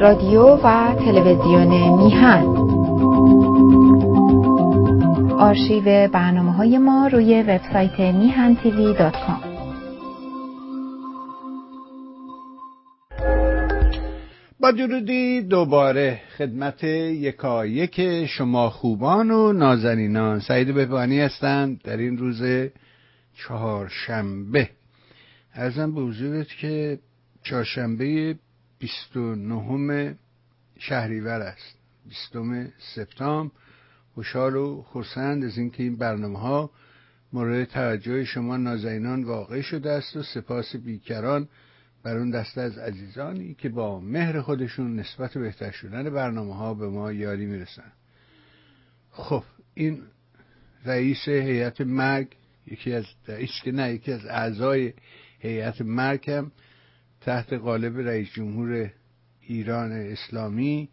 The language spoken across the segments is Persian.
رادیو و تلویزیون میهن. آرشیو برنامه های ما روی وبسایت میهن تیوی دات کام. با درودی دوباره خدمت یکایک شما خوبان و نازنینان. سعید بهبانی هستم در این روز چهارشنبه. ارزم به حضورت که چهارشنبه 29 شهریور است. 20 سپتامبر. خوشحال و خرسند از اینکه این برنامه ها مورد توجه شما نازنینان واقع شده است و سپاس بیکران بر اون دسته از عزیزانی که با مهر خودشون نسبت بهتر شدن برنامه ها به ما یاری می‌رسن. خب این رئیس هیئت مرگ یکی از رئیس که نه یکی از اعضای هیئت مرگ هم تحت قالب رئیس جمهور ایران اسلامی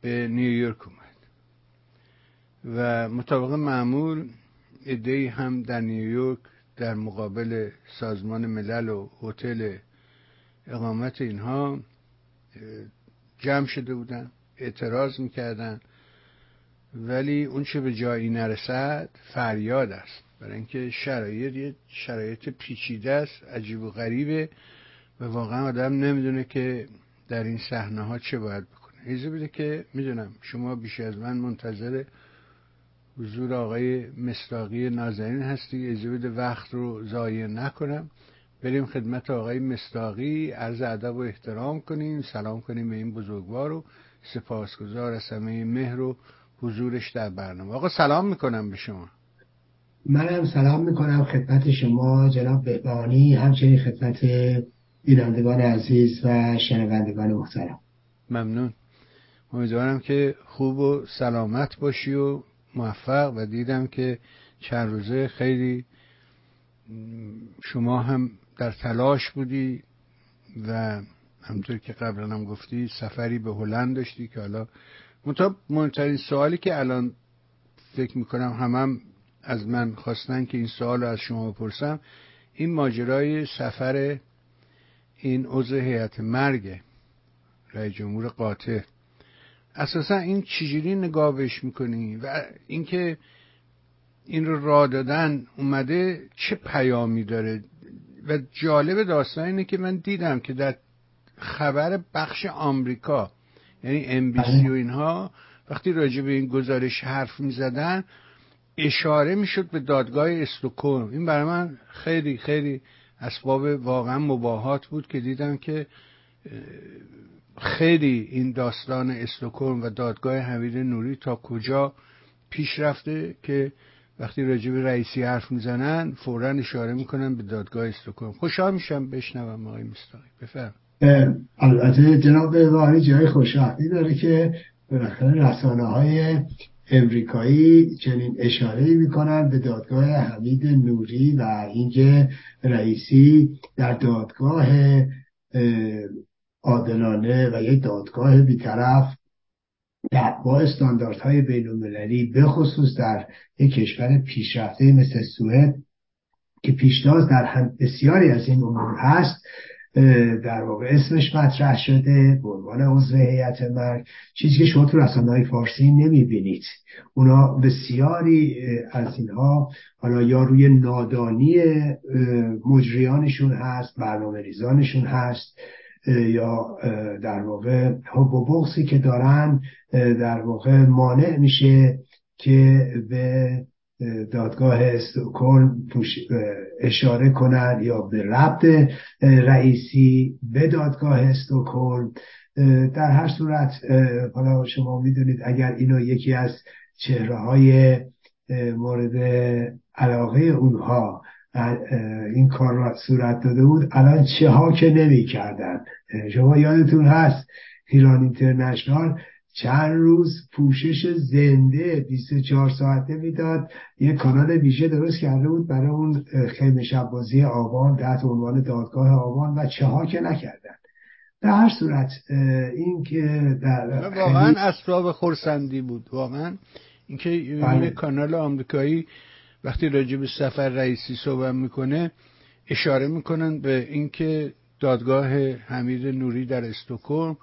به نیویورک اومد. و مطابق معمول ادهی هم در نیویورک در مقابل سازمان ملل و هتل اقامت اینها جمع شده بودن اعتراض می‌کردن. ولی اون چه به جایی نرسد فریاد است. برای اینکه شرایط شرایط پیچیده است عجیب و غریبه. و واقعا آدم نمی‌دونه که در این صحنه ها چه باید بکنه. ایزه بده که می‌دونم شما بیش از من منتظر حضور آقای مستاقی نازنین هستی ایزه بده وقت رو ضایع نکنم. بریم خدمت آقای مستاقی عرض ادب و احترام کنیم. سلام کنیم به این بزرگوار و سپاسگزار از همه مهر و حضورش در برنامه. آقا سلام می‌کنم به شما. منم سلام می‌کنم خدمت شما جناب بهبانی. همچنین خدمت بینندگان عزیز و شنوندگان محترم. ممنون. امیدوارم که خوب و سلامت باشی و موفق و دیدم که چند روزه خیلی شما هم در تلاش بودی و همطور که قبلا هم گفتی سفری به هلند داشتی که حالا مهمترین سوالی که الان فکر می‌کنم همم هم از من خواستن که این سوال رو از شما بپرسم این ماجرای سفر این عضو هیئت مرگ رئیس جمهور قاطع. اساسا این چجوری نگاه بهش می‌کنی و اینکه این رو را دادن اومده چه پیامی داره؟ و جالب داستان اینه که من دیدم که در خبر بخش آمریکا یعنی ام بی سی و اینها وقتی راجع به این گزارش حرف می‌زدن اشاره می‌شد به دادگاه استوکوم این برای من خیلی خیلی اسباب واقعا مباهات بود که دیدم که خیلی این داستان استوکوم و دادگاه حمید نوری تا کجا پیش رفته که وقتی راجب رئیسی حرف می‌زنن فورا اشاره می‌کنن به دادگاه استوکوم خوشحال میشم بشنوم آقای مستاقی بفرم البته جناب واری جای خوشحالی داره که بالاخره رسانه های امریکایی چنین اشاره می‌کنن به دادگاه حمید نوری و اینکه رئیسی در دادگاه عادلانه و یک دادگاه بیطرف با استانداردهای بین المللی به خصوص در یک کشور پیشرفته مثل سوئد که پیشتاز در هم بسیاری از این امور هست در واقع اسمش مطرح شده به عنوان عضو هیئت مرگ. چیزی که شما تو رسانه های فارسی نمی‌بینید. اونا بسیاری از اینها حالا یا روی نادانی مجریانشون هست برنامه ریزانشون هست یا در واقع حب و بغضی که دارن در واقع مانع میشه که به دادگاه استکهلم اشاره کنند یا به ربط رئیسی به دادگاه استکهلم. در هر صورت حالا شما می‌دونید اگر اینو یکی از چهره های مورد علاقه اونها این کار را صورت داده بود الان چه ها که نمی کردن شما یادتون هست ایران اینترنشنال چند روز پوشش زنده 24 ساعته می‌داد یه کانال ویژه درست کرده بود برای اون خیمه شبازی آبان تحت عنوان دادگاه آبان و چه ها که نکردن در هر صورت این که در واقعا اسباب خورسندی بود واقعا اینکه این بله. کانال آمریکایی وقتی راجع به سفر رئیسی صحبت می‌کنه اشاره می‌کنن به اینکه دادگاه حمید نوری در استکهلم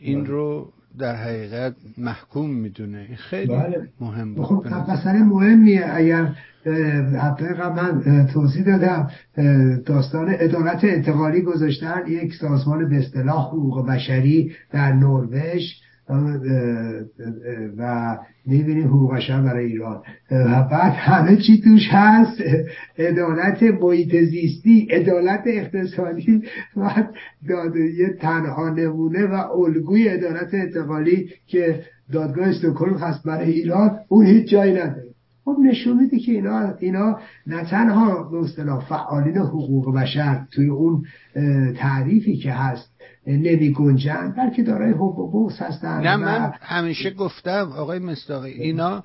این بله. رو در حقیقت محکوم می‌دونه. خیلی بله. مهم بود. خب مسئله مهمیه. اگر حقیقا من توضیح دادم داستان ادارت انتقالی گذاشتن یک سازمان به اصطلاح حقوق بشری در نروژ. و می‌بینیم حقوق بشر برای ایران. و بعد همه چی توش هست. عدالت محیط زیستی عدالت اقتصادی و یه تنها نمونه و الگوی عدالت انتقالی که دادگاه استکهلم هست برای ایران اون هیچ جایی نداره. خب نشون میده که اینا اینا نه تنها به اصطلاح فعالین حقوق بشر توی اون تعریفی که هست نمی گنجن بلکه دارای حب و بوس هستن نه من همیشه گفتم آقای مستاقی اینا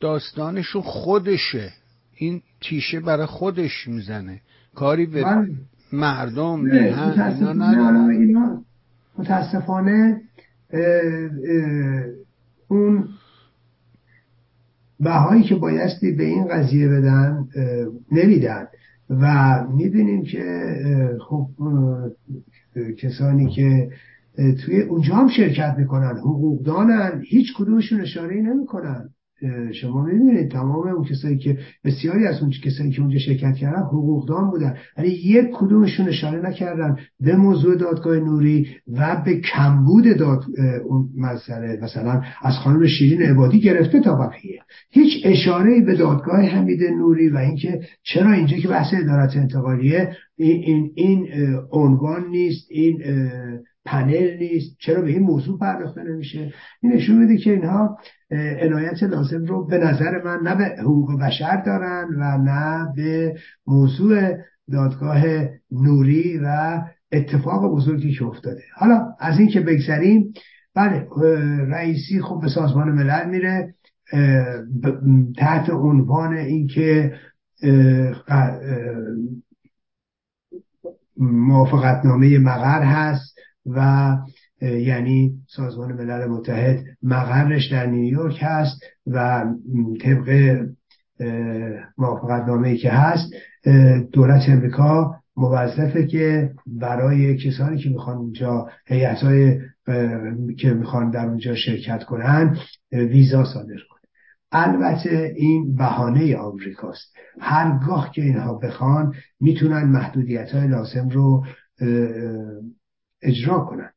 داستانشون خودشه. این تیشه برای خودش می‌زنه. کاری به مردم اینا اینا متاسفانه اون بهایی که بایستی به این قضیه بدن نمیدن. و می‌بینیم که خب کسانی که توی اونجا هم شرکت می‌کنن حقوقدانن هیچ کدومشون اشاره نمی‌کنن. شما می‌بینید تمام اون کسایی که بسیاری از اون کسایی که اونجا شرکت کردن حقوقدان بودن. ولی یک کدومشون اشاره نکردن به موضوع دادگاه نوری و به کمبود داد اون مسئله. مثلا از خانم شیرین عبادی گرفته تا بقیه. هیچ اشاره به دادگاه حمید نوری و اینکه چرا اینجا که بحث ادارت انتقالیه این این عنوان نیست این پنل نیست. چرا به این موضوع پرداخته نمیشه؟ این نشون میده که اینها عنایت لازم رو به نظر من نه به حقوق بشر دارن و نه به موضوع دادگاه نوری و اتفاق بزرگی که افتاده. حالا از این که بگذریم بله رئیسی خب به سازمان ملل میره تحت عنوان اینکه موافقتنامه مقر هست. و یعنی سازمان ملل متحد مقرش در نیویورک هست و طبق موافقت نامه که هست دولت امریکا موظفه که برای کسانی که می‌خوان اونجا هیئت‌های که می‌خوان در اونجا شرکت کنن ویزا صادر کنه. البته این بهانه آمریکاست. هرگاه که اینها بخوان می‌تونن محدودیت های لازم رو اجرا کنن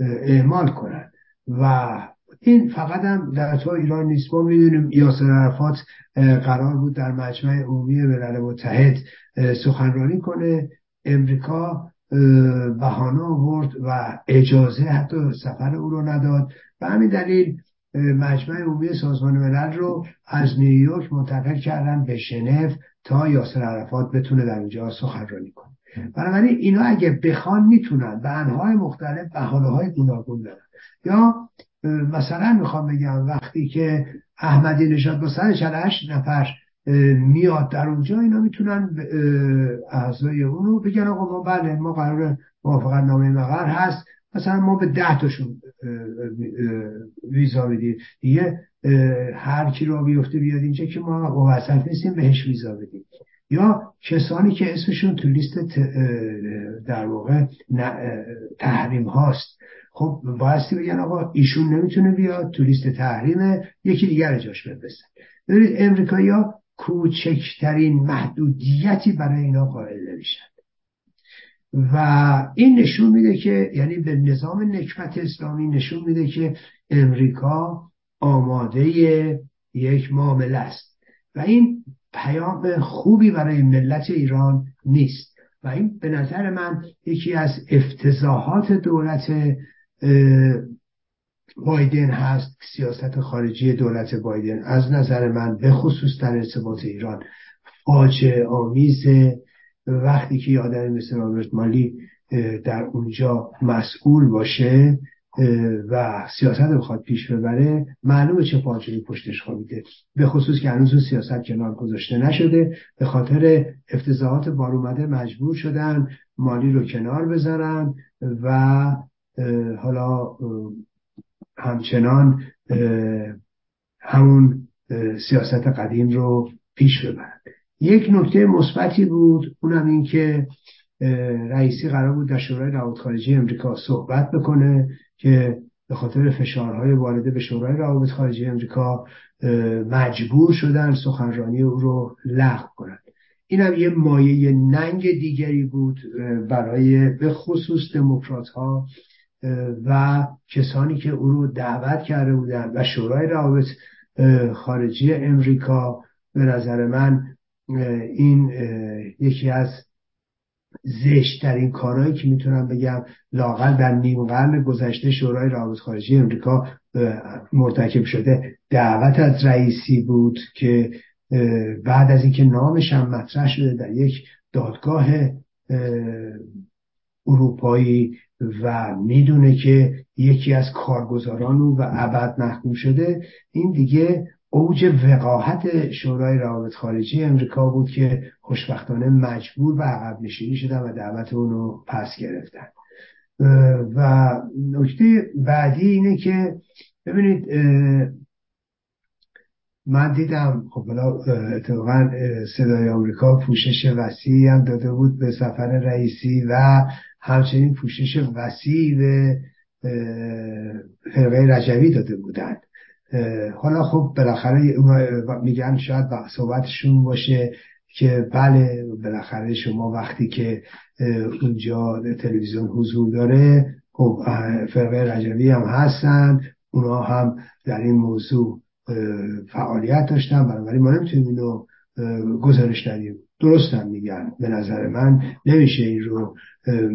اعمال کنن. و این فقط هم در تو ایران نیست. ما می‌دونیم یاسر عرفات قرار بود در مجمع عمومی ملل متحد سخنرانی کنه. امریکا بهانه آورد و اجازه حتی سفر او رو نداد. به همین دلیل مجمع عمومی سازمان ملل رو از نیویورک منتقل کردن به ژنو تا یاسر عرفات بتونه در اونجا سخنرانی کنه. بنابراین اینا اگه بخوان می‌تونن به انهای مختلف بحانه های گوناگون دارن. یا مثلا می‌خوام بگم وقتی که احمدی نژاد با 148 نفر میاد در اونجا اینا می‌تونن اعضای اونو بگن آقا ما بله ما قرار موافقت نامه مقر هست. مثلا ما به ده تاشون ویزا بدیم. دیگه هر کی رو بیفته بیاد اینجا که ما وسط نیستیم بهش ویزا بدیم. یا کسانی که اسمشون تو لیست در واقع تحریم هاست. خب بایستی بگن آقا ایشون نمی‌تونه بیاد تو لیست تحریم یکی دیگر جاش بفرستن ببینید امریکایی ها کوچکترین محدودیتی برای اینا قائل نمیشن. و این نشون میده که یعنی به نظام نکبت اسلامی نشون میده که امریکا آماده یک معامله است. و این پیام خوبی برای ملت ایران نیست. و این به نظر من یکی از افتضاحات دولت بایدن هست سیاست خارجی دولت بایدن. از نظر من به خصوص در ارتباط ایران فاجعه آمیز وقتی که آدم مثل رابرت مالی در اونجا مسئول باشه و سیاست بخواد پیش ببره معلومه چه فاجعه پشتش خوابیده. به خصوص که هنوز سیاست کنار گذاشته نشده. به خاطر افتضاحات بار اومده مجبور شدن مالی رو کنار بذارن و حالا همچنان همون سیاست قدیم رو پیش ببرن. یک نکته مثبتی بود اونم این که رئیسی قرار بود در شورای روابط خارجی امریکا صحبت بکنه. که به خاطر فشارهای وارده به شورای روابط خارجه امریکا مجبور شدن سخنرانی او رو لغو کنند. این هم یه مایه ننگ دیگری بود برای به خصوص دموکرات ها و کسانی که او رو دعوت کرده بودند و شورای روابط خارجی امریکا به نظر من این یکی از زشتترین کارهایی که می‌تونم بگم لاقل در نیم قرن گذشته شورای روابط خارجی امریکا مرتکب شده دعوت از رئیسی بود که بعد از اینکه نامش هم مطرح شده در یک دادگاه اروپایی و می‌دونه که یکی از کارگزاران او و ابد محکوم شده این دیگه اوج وقاحت شورای روابط خارجی امریکا بود که خوشبختانه مجبور به عقب نشینی شدن و دعوت اونو پس گرفتن. و نکته بعدی اینه که ببینید من دیدم خب بلا اتفاقا صدای آمریکا پوشش وسیعی هم داده بود به سفر رئیسی و همچنین پوشش وسیعی به فرقه رجوی داده بودند حالا خب بالاخره میگن شاید صحبتشون باشه که بله بالاخره شما وقتی که اونجا تلویزیون حضور داره خب فرقه رجوی هم هستن اونا هم در این موضوع فعالیت داشتن بنابراین ما نمی‌تونیم اینو گزارش ندیم. درست هم میگن به نظر من نمیشه این رو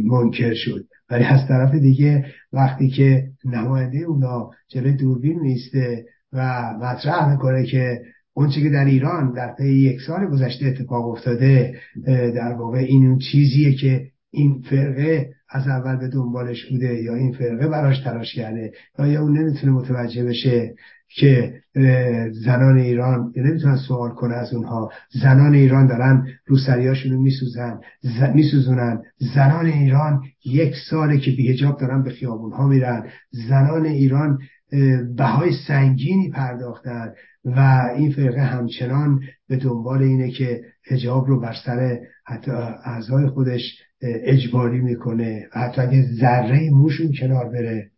منکر شد. ولی از طرف دیگه وقتی که نماینده اونا جلوی دوربین میسته و مطرح می‌کنه که اونچه که در ایران در طی یک سال گذشته اتفاق افتاده در واقع این اون چیزیه که این فرقه از اول به دنبالش بوده یا این فرقه براش تلاش کرده یا اون نمی‌تونه متوجه بشه. که زنان ایران نمی‌تونن سوال کنه از اونها. زنان ایران دارن روسریاشون رو میسوزن میسوزونن. زنان ایران یک ساله که بیهجاب دارن به خیابون ها میرن. زنان ایران بهای سنگینی پرداختن و این فرقه همچنان به دنبال اینه که هجاب رو بر سر حتی اعضای خودش اجباری می‌کنه. و حتی اگه ذره موشون کنار بره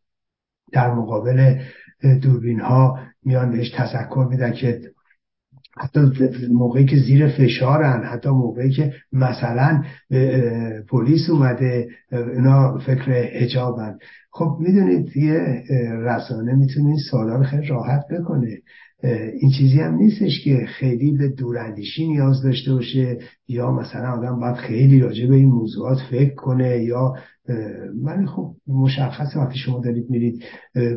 در مقابل دوربین ها میان بهش تذکر میدن که حتی موقعی که زیر فشارن حتی موقعی که مثلا پلیس اومده اینا فکر هجابن خب می‌دونید یه رسانه می‌تونه این سوالا رو خیلی راحت بکنه. این چیزی هم نیستش که خیلی به دوراندیشی نیاز داشته باشه یا مثلا آدم باید خیلی راجع به این موضوعات فکر کنه یا من خب مشخص وقتی شما دارید میرید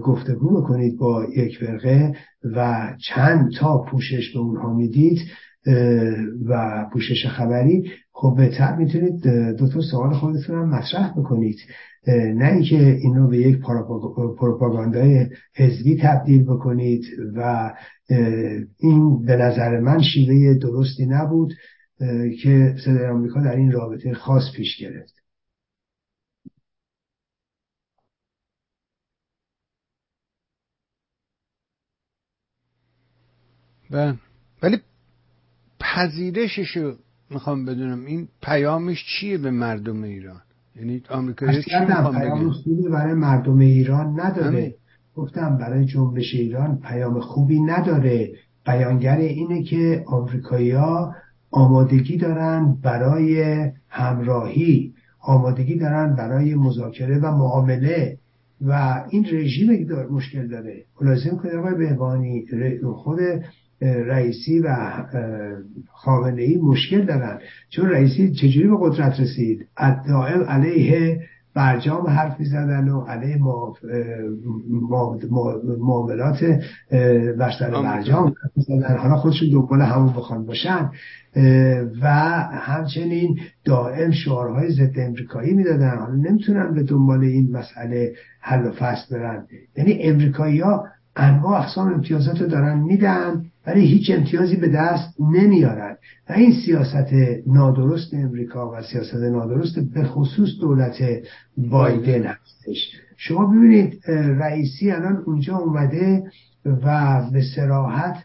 گفتگو بکنید با یک فرقه و چند تا پوشش به اونها می‌دید و پوشش خبری خب بهتر می‌تونید دو تا سوال خودتون هم مطرح بکنید. نه اینکه اینو به یک پروپاگاندای حزبی تبدیل بکنید و این به نظر من شیوه درستی نبود که صدای آمریکا در این رابطه خاص پیش گرفت. بله. ولی پذیرشش رو می‌خوام بدونم. این پیامش چیه به مردم ایران؟ یعنی آمریکایی چی پیام خوبی برای مردم ایران نداره. گفتم برای جنبش ایران پیام خوبی نداره. بیانگر اینه که ها آمادگی دارن برای همراهی. آمادگی دارن برای مذاکره و معامله. و این رژیم مشکل داره. لازم کنه آقای بهبانی خود رئیسی و خامنه ای مشکل دارن. چون رئیسی چجوری به قدرت رسید؟ دائم علیه برجام حرف زدن و علیه معاملات بر برجام حرف حالا خودشون دنبال همون بخوان باشن. و همچنین دائم شعارهای ضد امریکایی می‌دادن. حالا نمی‌تونن به دنبال این مسئله حل و فصل برن. یعنی امریکایی ها انواع اقسام امتیازات رو دارن میدن ولی هیچ امتیازی به دست نمیارن. و این سیاست نادرست امریکا و سیاست نادرست به خصوص دولت بایدن هستش. شما ببینید رئیسی الان اونجا اومده و به سراحت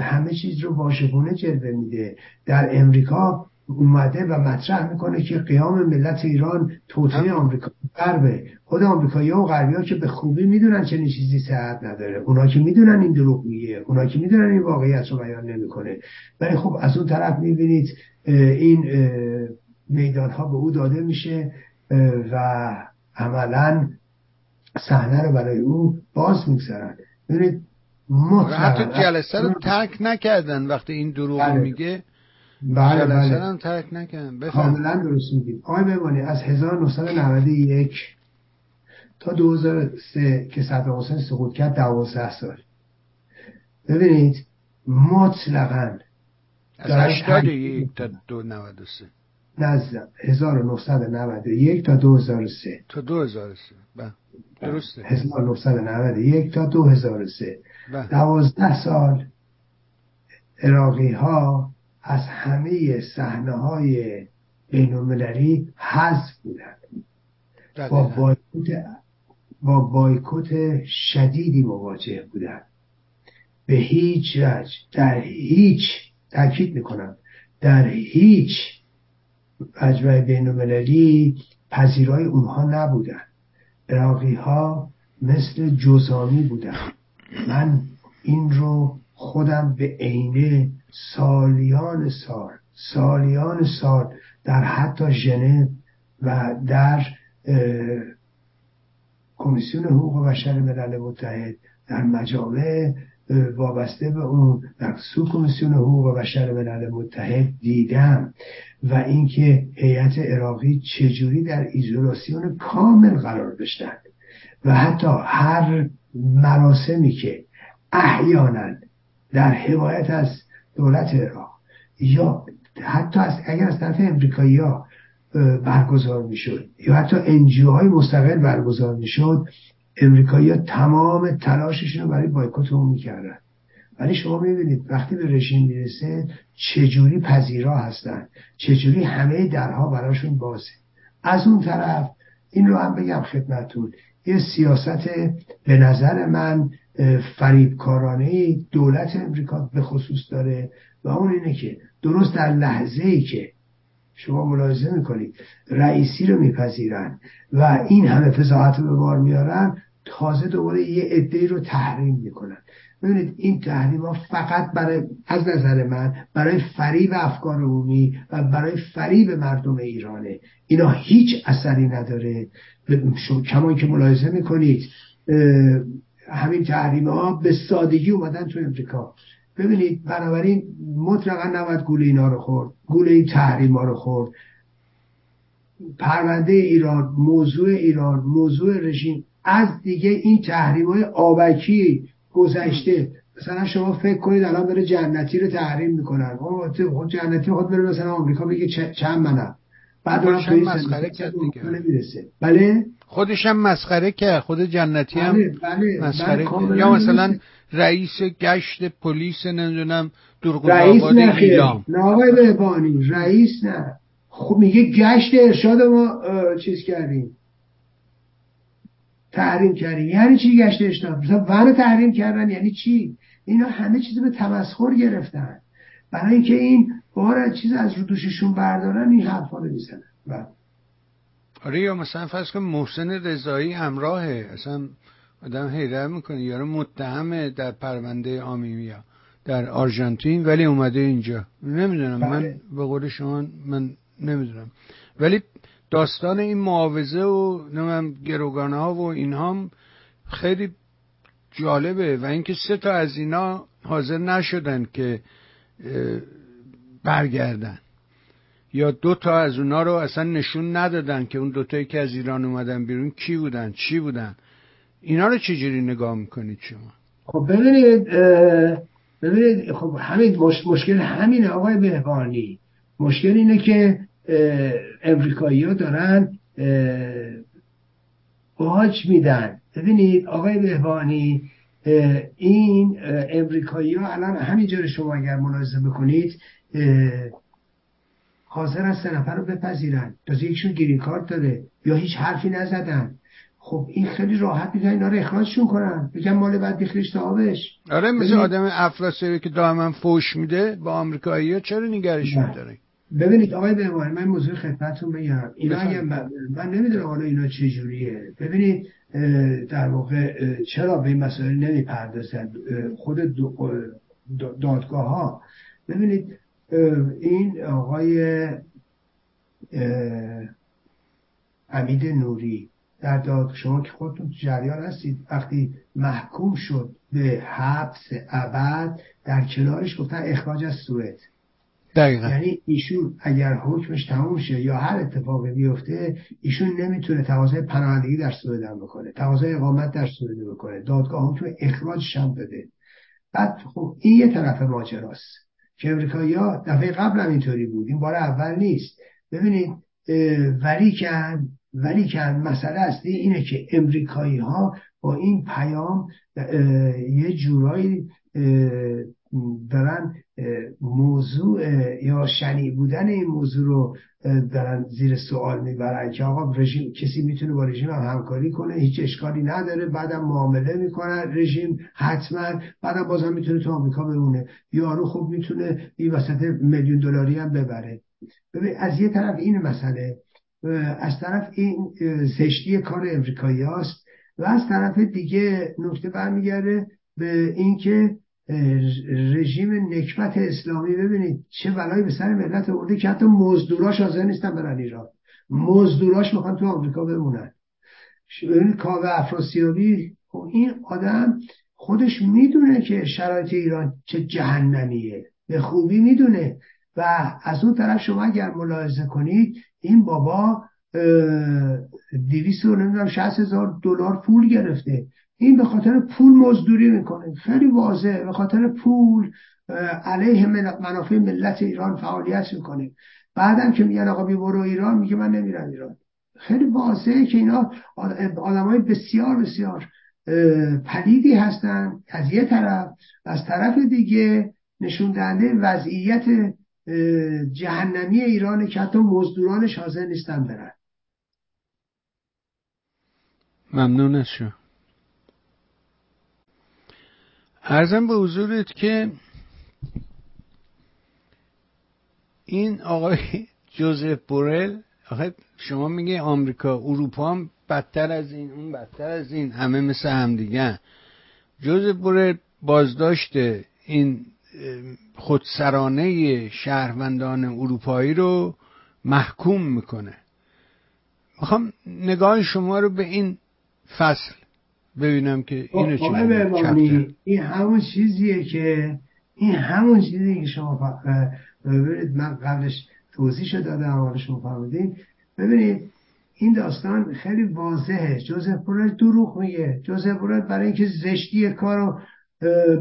همه چیز رو واژگونه جلوه میده. در امریکا اومده و مطرح می‌کنه که قیام ملت ایران توطعه آمریکا غربه خود آمریکایی و غربی ها که به خوبی می‌دونن چنین چیزی صحت نداره. اونا که می‌دونن این دروغ میگه. اونا که می‌دونن این واقعیت رو بیان نمی‌کنه. ولی خب از اون طرف می‌بینید این میدان ها به او داده میشه و عملا صحنه رو برای او باز می‌گذارن. ببینید حتی جلسه رو ترک نکردن وقتی این دروغ بله. میگه. بله بله. ترک نکردن. کاملا درست میگید. آقای ببانی از 1991 تا 2003 که صدر حسین سقوط کرد 12 سال. ببینید مطلقا از 81 تا 293 نزدم 1991 تا 2003 تا 2003 بله درسته. 1991 تا 2003 دوازده سال عراقی ها از همه صحنه های بین المللی حذف بودند. با بایکوت با بایکوت شدیدی مواجه بودند به هیچ وجه در هیچ تاکید می‌کنم در هیچ مجمع بین المللی پذیرای اونها نبودن. عراقی ها مثل جزامی بودن. من این رو خودم به عینه سالیان سال سالیان سال در حتی ژنو و در کمیسیون حقوق بشر ملل متحد در مجامع وابسته به اون در سو کمیسیون حقوق بشر ملل متحد دیدم و اینکه هیئت عراقی چجوری در ایزولاسیون کامل قرار داشتن و حتی هر مراسمی که احیانا در حمایت از دولت عراق یا حتی از اگر از طرف امریکایی برگزار می‌شد. یا حتی انجیو های مستقل برگزار می‌شد. امریکایی تمام تلاششون رو برای بایکوت اون می‌کردن. ولی شما می‌بینید وقتی به رژیم می‌رسه چجوری پذیرا هستن؟ چجوری همه درها براشون بازه؟ از اون طرف این رو هم بگم خدمتون یه سیاست به نظر من فریبکارانه دولت امریکا به خصوص داره و اون اینه که درست در لحظه ای که شما ملاحظه می‌کنید رئیسی رو میپذیرن و این همه فضاحت رو به بار میارن تازه دوباره یه عده رو تحریم می‌کنن. ببینید این تحریم ها فقط برای از نظر من برای فریب افکار عمومی و برای فریب مردم ایرانه. اینا هیچ اثری نداره. کمان که ملاحظه می‌کنید همین تحریم ها به سادگی اومدن تو امریکا. ببینید بنابراین مطلقا نباید گول اینا رو خورد. گول این تحریم ها رو خورد. پرونده ایران موضوع ایران موضوع رژیم از دیگه این تحریم های آبکی گذشته. مثلا شما فکر کنید الان بره جنتی رو تحریم می‌کنن خود جنتی خود بره مثلا آمریکا بگه چند منم. بعد هم مسخره کرد بله؟ خودش هم مسخره کرد خود جنتی هم بله بله مسخره بله یا مثلا رئیس گشت پلیس نمی‌دونم رئیس آباد نه آقای بهبانی رئیس نه. خب میگه گشت ارشاد ما چیز کردیم. تحریم کردیم. یعنی چی گشت ارشاد؟ مثلا ون تحریم کردن یعنی چی؟ اینا همه چیز به تمسخر گرفتن. برای اینکه این بار چیز از رو دوششون بردارن این حرفا رو می‌زنن. بله. آره یا مثلا فرض کن محسن رضایی همراهه. اصلا آدم حیرت می‌کنه. یارو متهمه در پرونده آمیمیا در آرژانتین ولی اومده اینجا. نمی‌دونم من بله. به قول شما من نمی‌دونم. ولی داستان این معاوضه و نمی‌دونم گروگانه ها و اینها هم خیلی جالبه. و اینکه سه تا از اینا حاضر نشدن که برگردن. یا دو تا از اونا رو اصلا نشون ندادن که اون دوتایی که از ایران اومدن بیرون کی بودن چی بودن؟ اینا رو چجوری نگاه می‌کنید شما؟ خب ببینید ببینید خب همین مش... مشکل همینه آقای بهبانی مشکل اینه که امریکایی ها دارن باج میدن. ببینید آقای بهبانی این امریکایی ها الان همینجور شما اگر ملاحظه بکنید حاضر از سه نفر رو بپذیرن. تازه یکشون گرین کارت داره. یا هیچ حرفی نزدن. خب این خیلی راحت می‌تونن اینا رو اخراجشون کنن. بگم مال بعد بیخریش تا آبش آره مثل آدم افراسیابی که دائما فوش میده با آمریکایی ها چرا نگرش میداره ببینید آقای بهوانی من موضوع خدمتتون بگم اینا اگه من, من نمی‌دونم حالا اینا چجوریه ببینید در واقع چرا به این مسائل نمی‌پردازن؟ خود دادگاه ها ببینید این آقای امید نوری در داد شما که خودتون جریان هستید وقتی محکوم شد به حبس ابد در کنارش گفتن اخراج از سوئد. دقیقا. یعنی ایشون اگر حکمش تموم شه یا هر اتفاقی بیفته ایشون نمی‌تونه تقاضای پناهندگی در سوئد هم بکنه تقاضای اقامت در سوئد بکنه دادگاه حکم اخراجش هم بده. بعد خب این یه طرف ماجراست. که امریکایی ها دفعه قبل هم اینطوری بود. این بار اول نیست. ببینید ولی کن ولی کن مسئله اصلی اینه که امریکایی ها با این پیام یه جورایی دارن موضوع یا شنی بودن این موضوع رو دارن زیر سوال می‌برن که آقا رژیم کسی می‌تونه با رژیم هم همکاری کنه؟ هیچ اشکالی نداره. بعدم معامله می‌کنن رژیم حتما بعدم بازم می‌تونه تو آمریکا بمونه. یارو خوب می‌تونه این وسط میلیون دلاری هم ببره. ببین از یه طرف این مسئله از طرف این زشتی کار امریکایی هاست و از طرف دیگه نکته برمیگرده به اینکه رژیم نکبت اسلامی. ببینید چه بلایی به سر ملت ارده که حتی مزدوراش حاضر نیستن برن ایران. مزدوراش می‌خوان تو آمریکا بمونن. ببینید کاوه افراسیابی خب این آدم خودش می‌دونه که شرایط ایران چه جهنمیه. به خوبی می‌دونه. و از اون طرف شما اگر ملاحظه کنید این بابا دیویس و نمی‌دونم شهست هزار دلار پول گرفته. این به خاطر پول مزدوری می‌کنه. خیلی واضحه. به خاطر پول علیه منافع ملت ایران فعالیت می‌کنه. بعدم که میگن آقا بی برو ایران میگه من نمیرم ایران. خیلی واضحه که اینا آدم های بسیار بسیار پلیدی هستن از یه طرف از طرف دیگه نشون دهنده وضعیت جهنمی ایران که حتی مزدورانش حاضر نیستن برن. ممنون از شما ارزم به حضورت که این آقای جوزف بورل آخه شما میگه آمریکا اروپا هم بدتر از این اون بدتر از این همه مثل همدیگه جوزف بورل بازداشت این خودسرانه شهروندان اروپایی رو محکوم می‌کنه. می‌خوام نگاه شما رو به این فصل ببینم که خب، اینو چی این همون چیزیه که این همون چیزیه که شما ببینید من قبلش توضیح دادم حالا شما فهمیدین ببینید این داستان خیلی واضحه. جوزف بورل دروغ میگه. جوزف بورل برای اینکه زشتی کارو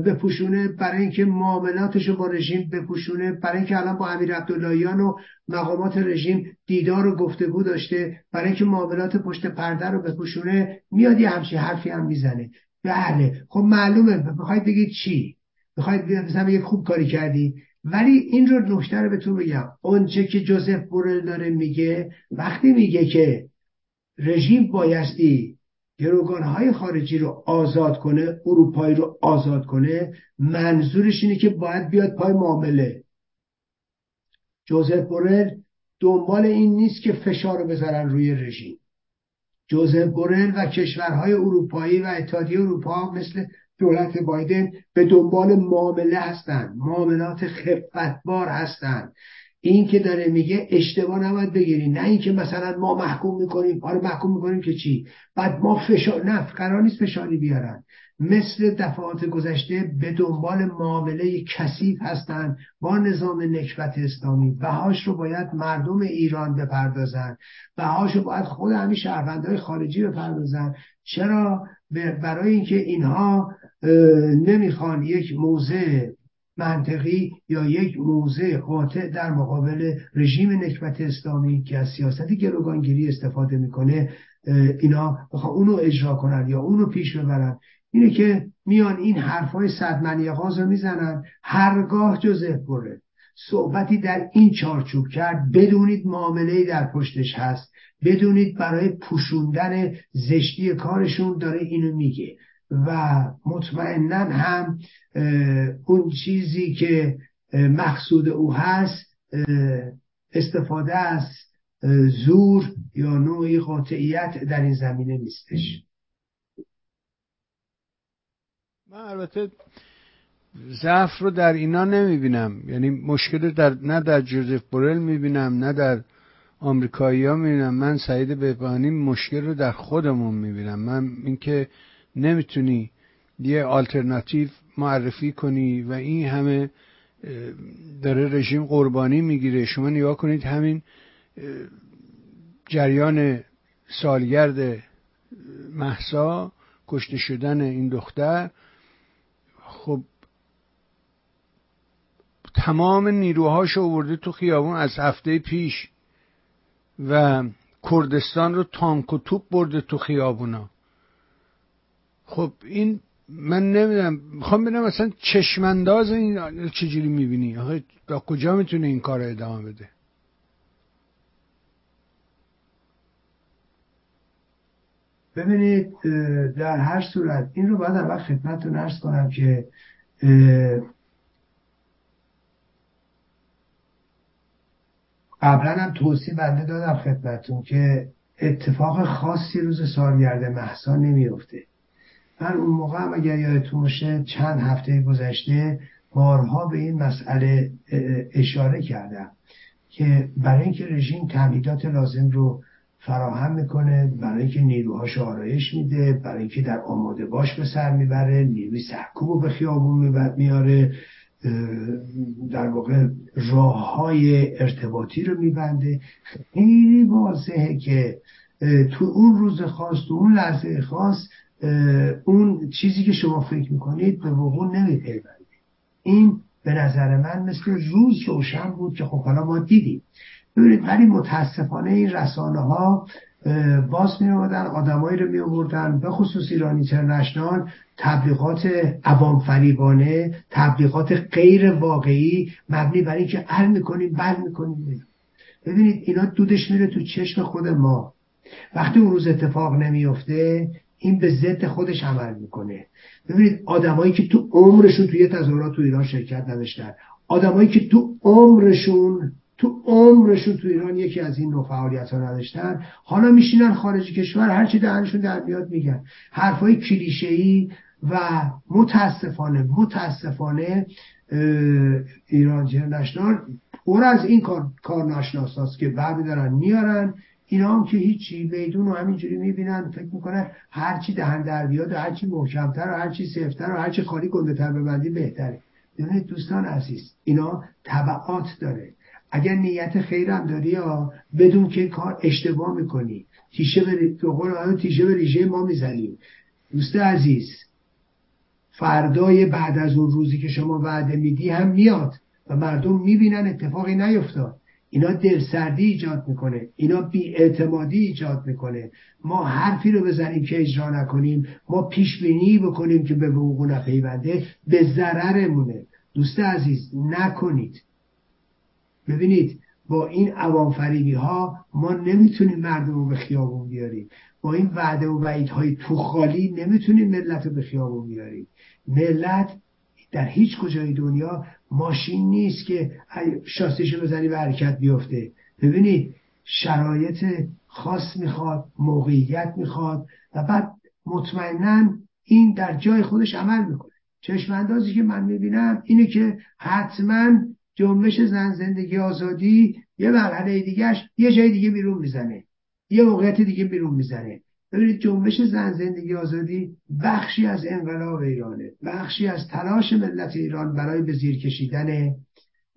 بپوشونه برای اینکه معاملاتش رو با رژیم بپوشونه برای اینکه الان با امیر عبداللهیان و مقامات رژیم دیدار و گفتگو داشته برای اینکه معاملات پشت پرده رو بپوشونه میاد یه همچین حرفی هم می‌زنه. بله خب معلومه. بخواید بگید چی؟ بخواید مثلا یک خوب کاری کردی. ولی این رو نکته رو بهتون بگم اونچه که جوزف بورل داره میگه وقتی میگه که رژیم بایستی های خارجی رو آزاد کنه اروپایی رو آزاد کنه منظورش اینه که باید بیاد پای معامله. جوزف بورل دنبال این نیست که فشار رو بذارن روی رژیم. جوزف بورل و کشورهای اروپایی و اتحادیه اروپا مثل دولت بایدن به دنبال معامله هستند. معاملات خفتبار هستند. این که داره میگه اشتباه نباید بگیری. نه اینکه مثلا ما محکوم می‌کنیم. آره محکوم می‌کنیم که چی؟ بعد ما فشار نه قرار نیست فشاری بیارن. مثل دفعات گذشته به دنبال معامله کثیف هستند با نظام نکبت اسلامی. بهاش رو باید مردم ایران بپردازن. بهاش رو باید خود همین شهروندهای خارجی بپردازن. چرا؟ برای اینکه اینها نمی‌خوان یک موضع منطقی یا یک موضع قاطع در مقابل رژیم نکبت اسلامی که از سیاست گروگانگیری استفاده می‌کنه اینا بخواه اونو اجرا کنن یا اونو پیش ببرن. اینه که میان این حرفای صد منیقاز رو می‌زنن هرگاه جزء بره صحبتی در این چارچوب کرد بدونید معامله در پشتش هست بدونید برای پوشوندن زشتی کارشون داره اینو میگه. و مطمئنا هم اون چیزی که مقصود او هست استفاده از زور یا نوعی قاطعیت در این زمینه نیستش. من البته ضعف رو در اینا نمی‌بینم. یعنی مشکل در نه در جوزف بورل می‌بینم نه در آمریکایی ها می‌بینم. من سعید بهبانی مشکل رو در خودمون می‌بینم. من اینکه نمی‌تونی یه آلترناتیو معرفی کنی و این همه داره رژیم قربانی می‌گیره. شما نگاه کنید همین جریان سالگرد محسا کشته شدن این دختر. خب تمام نیروهاش آورده تو خیابون از هفته پیش و کردستان رو تانک و توپ برده تو خیابونا. خب این من نمی‌دونم می‌خوام ببینم اصلا چشمانداز این چجوری می‌بینی؟ آخه تا کجا می‌تونه این کار ادامه بده؟ ببینید در هر صورت این رو باید اول خدمتتون ارز کنم که قبلا هم توصیح بنده دادم خدمتتون که اتفاق خاصی روز سالگرد محسا نمیفته من اون موقع هم اگر یادتون باشه چند هفته گذشته بارها به این مسئله اشاره کردم که برای اینکه رژیم تمهیدات لازم رو فراهم می‌کنه برای اینکه نیروهاش آرایش میده برای اینکه در آماده باش به سر می‌بره نیروی سرکوب رو به خیابون میاره در واقع راه های ارتباطی رو میبنده. خیلی واضحه که تو اون روز خاص تو اون لحظه خاص اون چیزی که شما فکر می‌کنید به وقوع نمیپیونده این به نظر من مثل روز روشن بود که خب حالا ما دیدیم. ببینید ولی متاسفانه این رسانه ها باز می آمدن آدمایی رو می آوردن به خصوص ایران اینترنشنال تبلیغات عوام فریبانه تبلیغات غیر واقعی مبنی بر اینکه ال می‌کنیم بل می‌کنیم. ببینید اینا دودش میره تو چشم خود ما. وقتی اون روز اتفاق نمیفته این به ضد خودش عمل می‌کنه. ببینید آدمایی که تو عمرشون توی تظاهرات تو ایران شرکت نداشتن آدمایی که تو عمرشون تو عمرشون تو ایران یکی از این نوع فعالیت ها نداشتن حالا میشینن خارج کشور هرچی دهنشون در میاد میگن. حرفای کلیشه ای و متاسفانه متاسفانه ایران جرنشنال پر از این کار, کار که بعد دارن میارن. اینا هم که هیچی میدون و همینجوری می‌بینن فکر می‌کنن هرچی دهن در بیاد و هرچی محکمتر و هرچی سفتر و هرچی خالی گنده تر ببندی بهتره. ببینید دوستان عزیز اینا طبعات داره. اگر نیت خیرم داری یا بدون که کار اشتباه می‌کنی تیشه به تیشه به ریشه ما می‌زنیم دوست عزیز فردای بعد از اون روزی که شما وعده میدی هم میاد و مردم می‌بینن اتفاقی نیفتاد. اینا دلسردی ایجاد می‌کنه. اینا بیاعتمادی ایجاد می‌کنه. ما حرفی رو بزنیم که اجرا نکنیم. ما پیش بینی بکنیم که به وقوع نپیونده به ضررمونه. دوست عزیز نکنید. ببینید با این عوام فریبی ها ما نمی‌تونیم مردم رو به خیابون بیاریم. با این وعده و وعیدهای تو خالی نمی‌تونیم ملت رو به خیابون بیاریم. ملت در هیچ کجای دنیا ماشین نیست که شاستیشو بزنی به حرکت بیفته. ببینید شرایط خاص می‌خواد موقعیت می‌خواد و بعد مطمئنا این در جای خودش عمل می‌کنه. چشم اندازی که من می‌بینم اینه که حتما جنبش زن زندگی آزادی یه مرحله دیگهش یه جای دیگه بیرون می‌زنه. یه موقعیت دیگه بیرون می‌زنه. ببینید جنبش زن زندگی آزادی بخشی از انقلاب ایرانه بخشی از تلاش ملت ایران برای به زیر کشیدن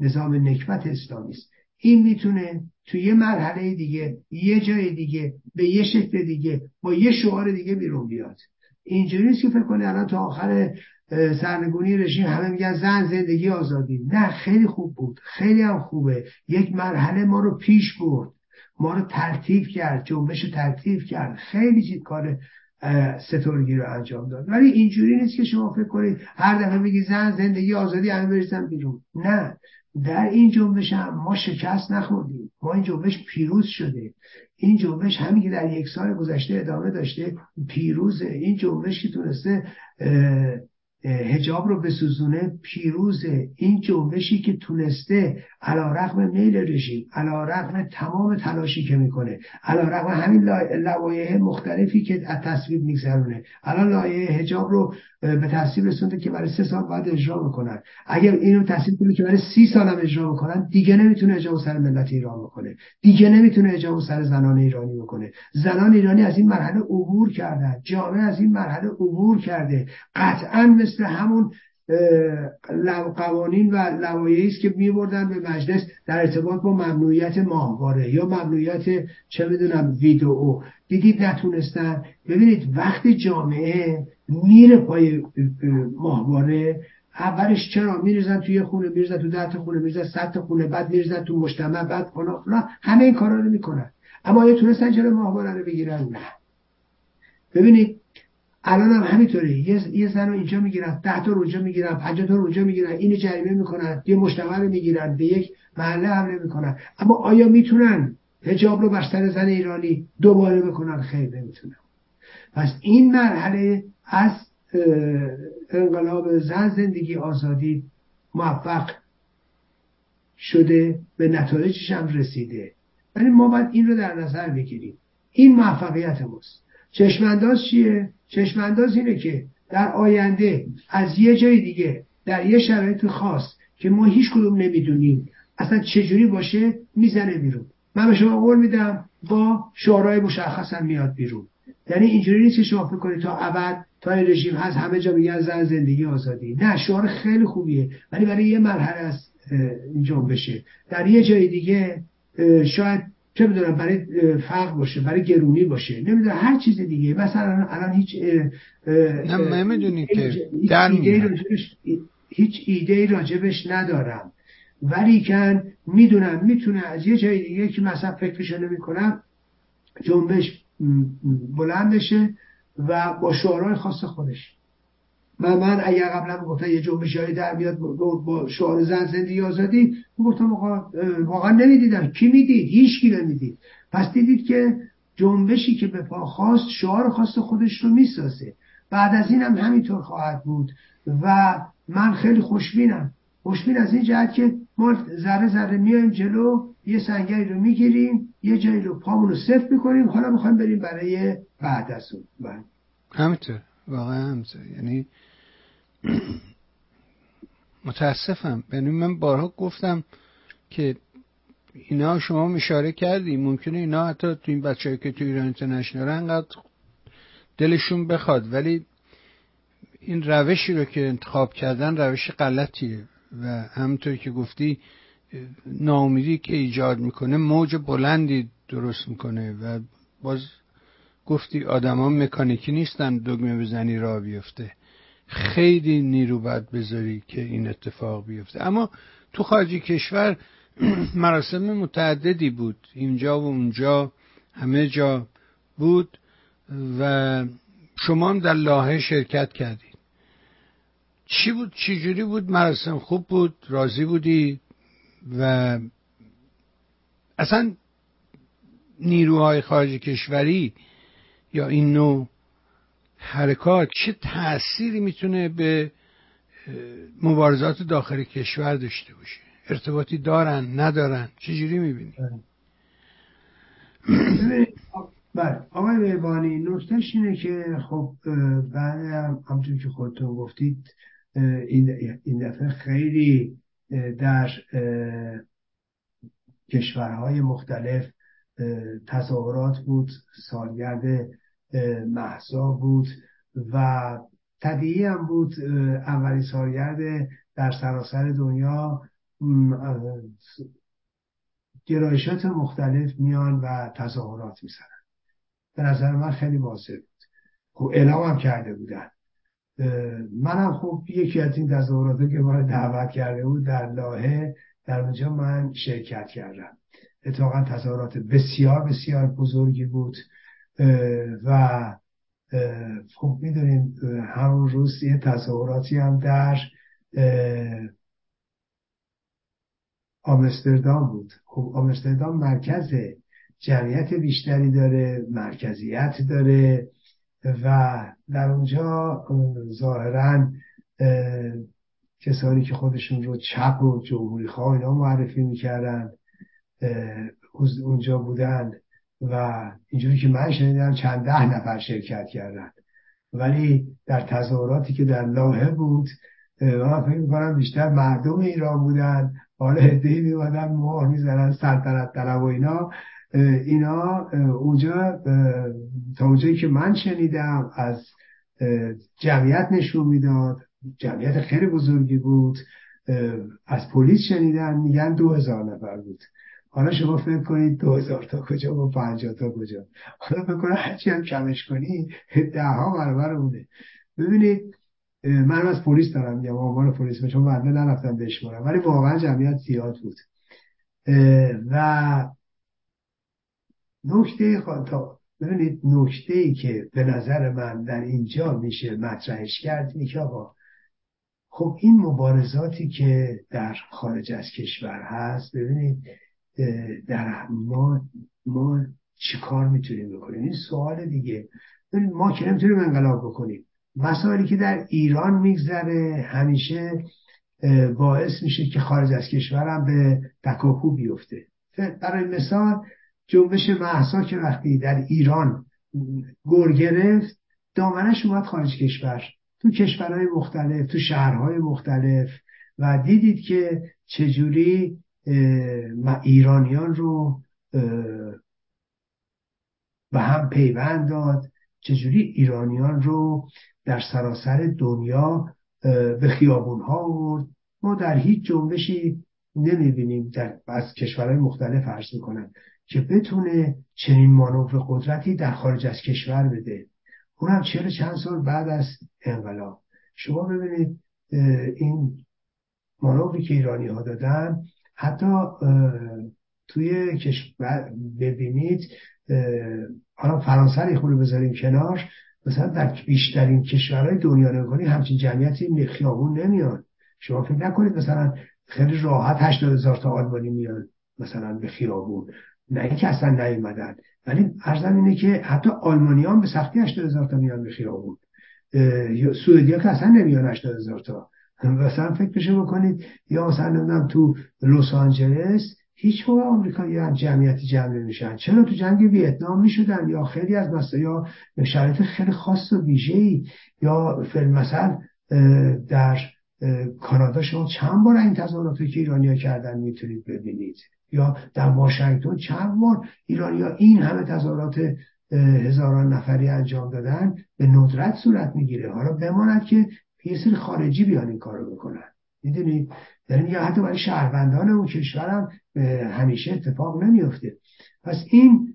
نظام نکبت اسلامی است. این می‌تونه توی یه مرحله دیگه یه جای دیگه به یه شکل دیگه با یه شعار دیگه بیرون بیاد. اینجوری که فکر کنه الان تا آخر سرنگونی رژیم همه میگن زن زندگی آزادی. نه خیلی خوب بود. خیلی هم خوبه. یک مرحله ما رو پیش برد. ما رو ترتیب کرد جنبش رو ترتیب کرد. خیلی چیز کار ستورگی رو انجام داد. ولی اینجوری نیست که شما فکر کنید هر دفعه بگی زن زندگی آزادی همه بریزن بیرون نه. در این جنبش هم ما شکست نخوردیم. ما این جنبش پیروز شده. این جنبش همین که در یک سال گذشته ادامه داشته پیروزه. این جنبش که تونسته هجاب رو بسوزونه پیروزه این جنبشی که تونسته علا رقم میل رژیم علا رقم تمام تلاشی که می‌کنه علا رقم همین لوایح مختلفی که از تصویب میگذرونه. الان لایه هجاب رو به تصویب رسونده که برای سه سال باید اجرا بکنن. اگر اینو تصویب کنه که برای سی سال هم اجرا بکنن دیگه نمی‌تونه هجاب سر ملت ایران بکنه. دیگه نمی‌تونه هجاب سر زنان ایرانی بکنه. زنان ایرانی از این مرحله عبور کردن. جامعه از این مرحله عبور کرده. قطعا مثل همون قوانین و لوایحی است که میبردن به مجلس در ارتباط با ممنوعیت ماهواره یا ممنوعیت چه می‌دونم ویدئو. دیدید نتونستن. ببینید وقتی جامعه میره پای ماهواره اولش چرا میریزن توی خونه؟ میریزن تو ده خونه میریزن صد خونه بعد میریزن تو مجتمع بعد فلان همه این کارا رو می‌کنن. اما آیا تونستن چرا ماهواره رو بگیرن؟ نه. ببینید الان هم همینطوری یه, یه زن رو اینجا می‌گیرن ده تا رو اونجا می‌گیرن پنجاه تا رو اونجا می‌گیرن این جریمه می‌کنن یه مجتمع رو می‌گیرن به یک محله حمله می‌کنن. اما آیا می‌تونن حجاب رو بر سر زن ایرانی دوباره بکنن؟ خیر نمی‌تونن. پس این مرحله از انقلاب زن زندگی آزادی موفق شده به نتایجش هم رسیده. ولی ما باید این رو در نظر بگیریم. این موفقیت ماست. چشمانداز چیه؟ چشمانداز اینه که در آینده از یه جای دیگه در یه شرایط خاص که ما هیچ کدوم نمی‌دونیم اصلا چجوری باشه می‌زنه بیرون. من به شما قول میدم با شعارهای مشخص هم میاد بیرون. یعنی اینجوری نیست که شما فکر کنید تا ابد تا این رژیم هست همه جا میگن زن زندگی آزادی. نه شعار خیلی خوبیه ولی برای یه مرحله از این بشه. در یه جای دیگه شاید چه می‌دونم برای فقر باشه برای گرونی باشه نمی‌دونم هر چیز دیگه. مثلا الان هیچ نه می‌دونی که در هیچ ایده راجبش ندارم. ولی کن می‌دونم می‌تونه از یه جای دیگه که مثلا فکرشو نمی‌کنم جنبش بلند بشه و با شعارهای خاص خودش. من من اگر قبلا گفتن یه جنبش هایی در میاد با شعار زن زندگی آزادی گفتم واقعا نمی‌دیدم. کی می‌دید؟ هیچ کی نمی‌دید. پس دیدید که جنبشی که به پا خواست شعار خاص خودش رو می‌سازه. بعد از این هم همینطور خواهد بود. و من خیلی خوشبینم. خوشبین از این جهت که ما ذره ذره میایم جلو یه سنگری رو می‌گیریم یه جایی رو پامون رو صفر می‌کنیم حالا می‌خوایم بریم برای بعد از اون. بله. همینطور. واقعا همینطور. یعنی متاسفم. یعنی من بارها گفتم که اینا شما اشاره کردی ممکنه اینا حتی تو این بچه که تو ایران اینترنشنال انقدر دلشون بخواد. ولی این روشی رو که انتخاب کردن روش غلطیه و همونطور که گفتی ناامیدی که ایجاد می‌کنه موج بلندی درست می‌کنه و باز گفتی آدما مکانیکی نیستن دگمه بزنی را بیفته. خیلی نیرو باید بذاری که این اتفاق بیفته. اما تو خارجی کشور مراسم متعددی بود. اینجا و اونجا همه جا بود و شما هم در لاهه شرکت کردید چی بود؟ چی جوری بود؟ مراسم خوب بود؟ راضی بودی؟ و اصلا نیروهای خارج کشوری یا این نوع حرکات چه تأثیری می‌تونه به مبارزات داخل کشور داشته باشه؟ ارتباطی دارن ندارن؟ چجوری می‌بینی؟ بله. آقای مهربانی نکتهش اینه که خب بعد همطور که خودتون گفتید این دفعه خیلی در کشورهای مختلف تظاهرات بود سالگرد محسا بود و طبیعی هم بود اولین سالگرد در سراسر دنیا. گرایشات مختلف میان و تظاهرات می‌زنن. به نظر من خیلی واضح بود. خب اعلام هم کرده بودن. منم خب یکی از این تظاهرات که ما دعوت کرده بود در لاهه در اونجا من شرکت کردم. اتفاقا تظاهرات بسیار بسیار بزرگی بود. و خب می‌دونیم همون روز یه تظاهراتی هم در آمستردام بود. خب آمستردام مرکز جمعیت بیشتری داره مرکزیت داره و در اونجا ظاهرا کسانی که خودشون رو چپ و جمهوری خواه اینا معرفی می‌کردن اونجا بودن. و اینجوری که من شنیدم چند ده نفر شرکت کردن. ولی در تظاهراتی که در لاهه بود من فکر می‌کنم بیشتر مردم ایران بودن. حالا هدهی میمادن مهر می‌زنن سلطنت طلب و اینا. اینا اونجا تا اونجایی که من شنیدم از جمعیت نشون می‌داد جمعیت خیلی بزرگی بود از پلیس شنیدن میگن دو هزار نفر بود. حالا شما فکر کنید دو هزار تا کجا و پنجاه تا کجا. حالا فکر کنید هرچی هم کمش کنی ده ها برابر اونه ببینید من از پلیس دارم یا عنوان پلیس چون بنده نرفتم بشمارم ولی واقعا جمعیت زیاد بود. و نکته تا ببینید نکته ای که به نظر من در اینجا میشه مطرحش کرد اینه که آقا خب این مبارزاتی که در خارج از کشور هست ببینید در ما ما چیکار می‌تونیم بکنیم؟ این سوال دیگه. ما که نمی‌تونیم انقلاب بکنیم. مسائلی که در ایران میگذره همیشه باعث میشه که خارج از کشورم به تکاپو بیفته. برای مثال جنبش محسا که وقتی در ایران گر گرفت دامنش اومد خارج کشور. تو کشورهای مختلف تو شهرهای مختلف. و دیدید که چجوری ایرانیان رو به هم پیوند داد. چجوری ایرانیان رو در سراسر دنیا به خیابون ها آورد؟ ما در هیچ جنبشی نمی‌بینیم در از کشورهای مختلف عرض می‌کنن که بتونه چنین مانور قدرتی در خارج از کشور بده. اونم چهل چند سال بعد از انقلاب. شما ببینید این مانوری که ایرانی ها دادن حتی توی کشور ببینید حالا فرانسه رو خود بذاریم کنار مثلا در بیشترین کشورهای دنیا نگانی همچین جمعیتی خیابون نمیان شما فکر نکنید مثلا خیلی راحت 80 هزار تا آلمانی میان مثلا به خیابون. نه اینکه اصلا نیومدن ولی ارزم اینه که حتی آلمانیان به سختی 80 هزار تا میان به خیابون. سوئدیا که اصلا نمیان 80 هزار تا. مثلا بشه بکنید یا مثلا نمی‌دونم تو لس آنجلس هیچ موقع آمریکایی هم جمعیتی جمع نمیشن. چرا؟ تو جنگ ویتنام می‌شدن یا خیلی از مسئله یا شرایط خیلی خاص و ویژه‌ای یا فیلم مثلا در کانادا شما چند بار این تظاهراتی که ایرانیا کردن می‌تونید ببینید؟ یا در واشنگتن چند بار ایرانیا این همه تظاهرات هزاران نفری انجام دادن به ندرت صورت می‌گیره. حالا بماند که یه سری خارجی بیان این کارو بکنن. می‌دونید در این حتی برای شهروندان اون کشورم همیشه اتفاق نمیفته پس این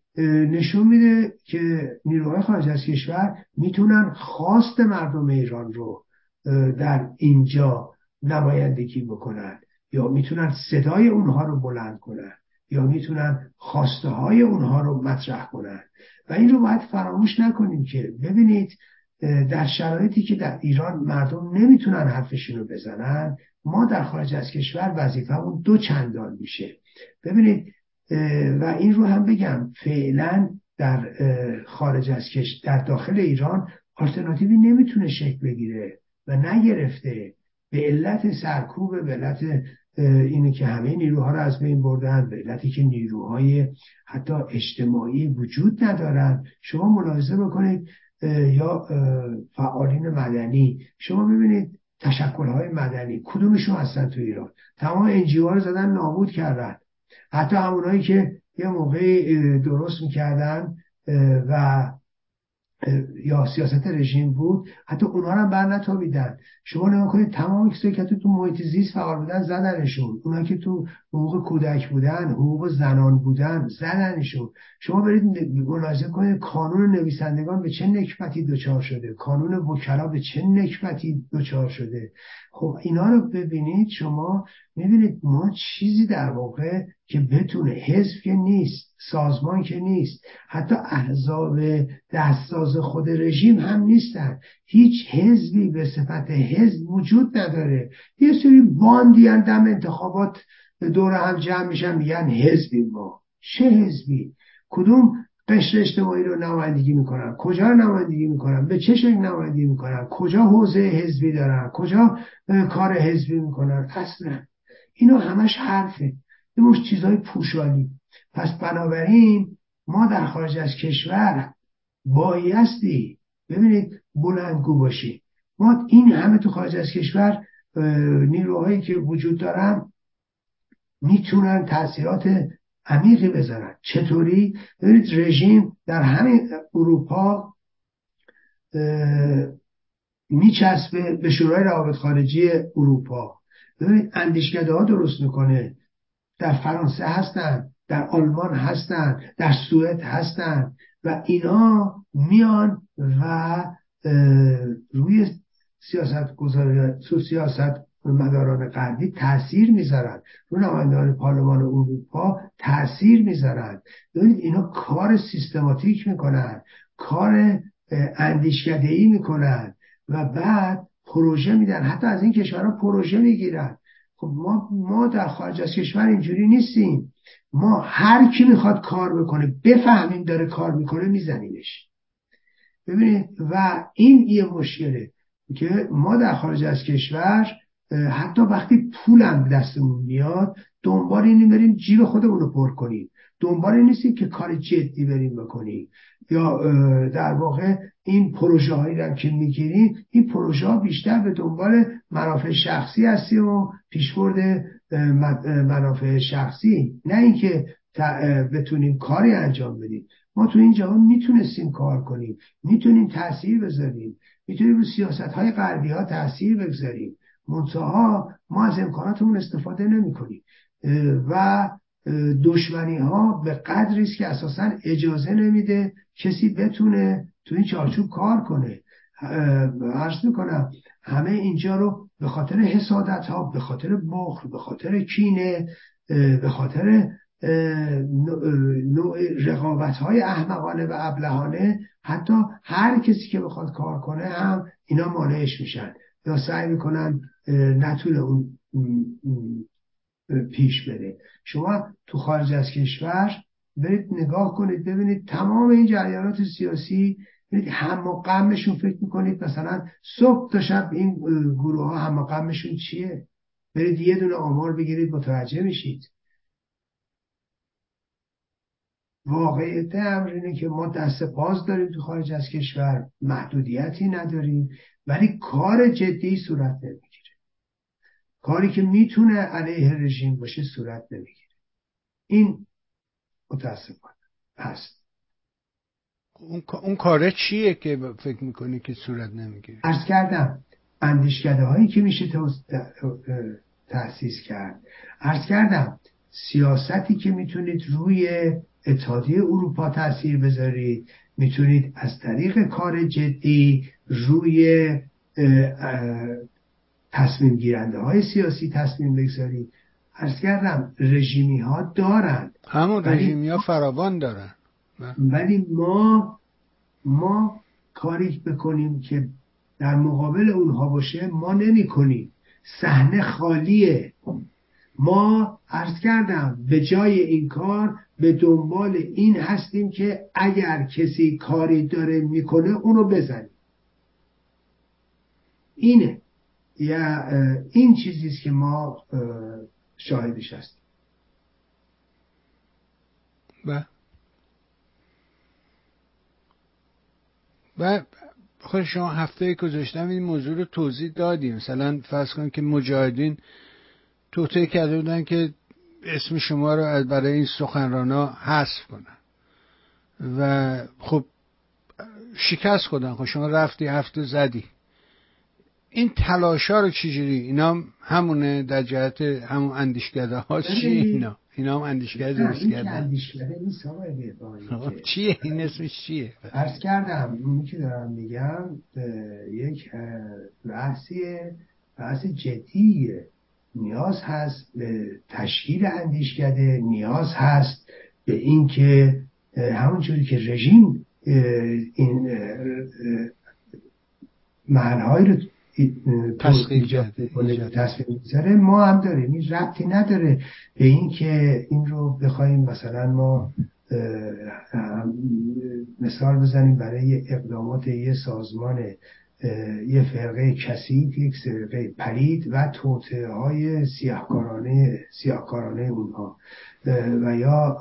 نشون میده که نیروهای خارج از کشور می‌تونن خواست مردم ایران رو در اینجا نمایندگی بکنن. یا می‌تونن صدای اونها رو بلند کنن. یا می‌تونن خواسته های اونها رو مطرح کنن. و این رو باید فراموش نکنیم که ببینید در شرایطی که در ایران مردم نمی‌تونن حرفشون رو بزنن ما در خارج از کشور وظیفمون دو چندان میشه. ببینید و این رو هم بگم فعلا در خارج از کشور در داخل ایران آلترناتیوی نمی‌تونه شکل بگیره و نگرفته. به علت سرکوب به علت اینه که همه نیروها رو از بین بردن به علتی که نیروهای حتی اجتماعی وجود ندارن. شما ملاحظه بکنید یا فعالین مدنی. شما ببینید تشکلهای مدنی کدومشون هستن تو ایران؟ تمام انجیو رو زدن نابود کردن. حتی همونهایی که یه موقعی درست می‌کردن و یا سیاست رژیم بود حتی اونها هم بر نتابیدن شما نگاه کنید تمام کسایی که تو محیط زیست فعال بودن زدنشون. اونا که تو حقوق کودک بودن حقوق زنان بودن زدنشون. شما برید ملاحظه کنید کانون نویسندگان به چه نکبتی دچار شده؟ کانون وکلا به چه نکبتی دچار شده؟ خب اینا رو ببینید شما می‌بینید ما چیزی در واقع که بتونه حزب که نیست سازمان که نیست حتی احزاب دستساز خود رژیم هم نیستن. هیچ حزبی به صفت حزب وجود نداره. یه سری باندی دم انتخابات دور هم جمع میشن میگن حزبی ما. چه حزبی؟ کدوم قشر اجتماعی رو نمایندگی می‌کنن؟ کجا رو نمایندگی می‌کنن؟ به چه شکل نمایندگی می‌کنن؟ کجا حوزه حزبی دارن؟ کجا کار حزبی می‌کنن؟ اصلا اینا همش حرفه. یه مش چیزای پوشالی. پس بنابراین ما در خارج از کشور بایستی ببینید بلندگو باشیم ما این همه تو خارج از کشور نیروهایی که وجود دارن می‌تونن تاثیرات عمیقی بذارن. چطوری؟ ببینید رژیم در همین اروپا میچسبه به شورای روابط خارجی اروپا. ببینید اندیشکده ها درست می‌کنه. در فرانسه هستن در آلمان هستن در سوئد هستن و اینا میان و روی سیاست گذاری سیاست مداران غربی تاثیر می‌ذارن. رو نمایندگان پارلمان اروپا تاثیر می‌ذارن. ببینید اینا کار سیستماتیک می‌کنن کار اندیشکده ای می‌کنن و بعد پروژه میدن. حتی از این کشورها پروژه می‌گیرن. خب ما ما در خارج از کشور اینجوری نیستیم. ما هر کی می‌خواد کار بکنه بفهمیم داره کار می‌کنه میزنیمش ببینید و این یه مشکله که ما در خارج از کشور حتی وقتی پولم دستمون میاد دنبال اینی بریم جیب خودمون رو پر کنیم. دنبال این نیستیم که کار جدی بریم بکنیم. یا در واقع این پروژه هایی که می‌گیریم این پروژه ها بیشتر به دنبال منافع شخصی هستیم و پیشبرد منافع شخصی. نه اینکه بتونیم کاری انجام بدیم. ما تو این جهان می‌تونستیم کار کنیم می‌تونیم تاثیر بذاریم می‌تونیم رو سیاست های غربی ها تاثیر بگذاریم. منتها ما از امکاناتمون استفاده نمی کنیم و دشمنی ها به قدری است که اساسا اجازه نمیده کسی بتونه تو این چارچوب کار کنه. عرض می‌کنم همه اینجا رو به خاطر حسادت ها به خاطر بخل به خاطر کینه به خاطر نوع رقابت های احمقانه و ابلهانه حتی هر کسی که بخواد کار کنه هم اینا مانعش میشن یا سعی می‌کنن نتونه اون پیش بره. شما تو خارج از کشور برید نگاه کنید ببینید تمام این جریانات سیاسی هم و غمشون فکر می‌کنید مثلا صبح تا شب این گروه ها هم و غمشون چیه؟ برید یه دونه آمار بگیرید متوجه میشید. واقعیت امر اینه که ما دست باز داریم تو خارج از کشور محدودیتی نداریم ولی کار جدی صورت نمی‌گیره. کاری که می‌تونه علیه رژیم باشه صورت نمی‌گیره. این متاسفانه هست. اون, اون کاره چیه که فکر می‌کنی که صورت نمی‌گیره؟ ارز کردم اندیشکده هایی که میشه تأسیس کرد. ارز کردم سیاستی که می‌تونید روی اتحادیه اروپا تاثیر بذارید می‌تونید از طریق کار جدی روی تصمیم گیرنده های سیاسی تصمیم بگذارید. ارز کردم رژیمی ها دارن. همون رژیمی ها فراوان دارن. ولی ما ما کاری بکنیم که در مقابل اونها باشه ما نمی کنیم صحنه خالیه. ما عرض کردم به جای این کار به دنبال این هستیم که اگر کسی کاری داره می‌کنه اونو بزنیم. اینه. یا این چیزیست که ما شاهدش هستیم. و و خود شما هفته گذاشتم این موضوع رو توضیح دادیم. مثلا فرض کن که مجاهدین توطعه کرده بودن که اسم شما رو از برای این سخنرانا حذف کنن. و خب شکست خودن خب شما رفتی هفته زدی. این تلاشا رو چجوری؟ اینا همونه در جهت همون اندیشکده ها چیه اینا. اینا هم اندیشکده درست کردن. خب، چیه؟ این اسمش چیه؟ ارز کردم اونی که دارم میگم یک بحثیه بحث جدیه نیاز هست به تشکیل اندیشکده نیاز هست به اینکه همونجوری که رژیم این محلهایی رو تصمیم ما هم داریم. این ربطی نداره به اینکه این رو بخوایم مثلا ما مثال بزنیم برای اقدامات یه سازمان یه فرقه کثیف یک فرقه پلید و توطعه های سیاهکارانه سیاهکارانه اونها. و یا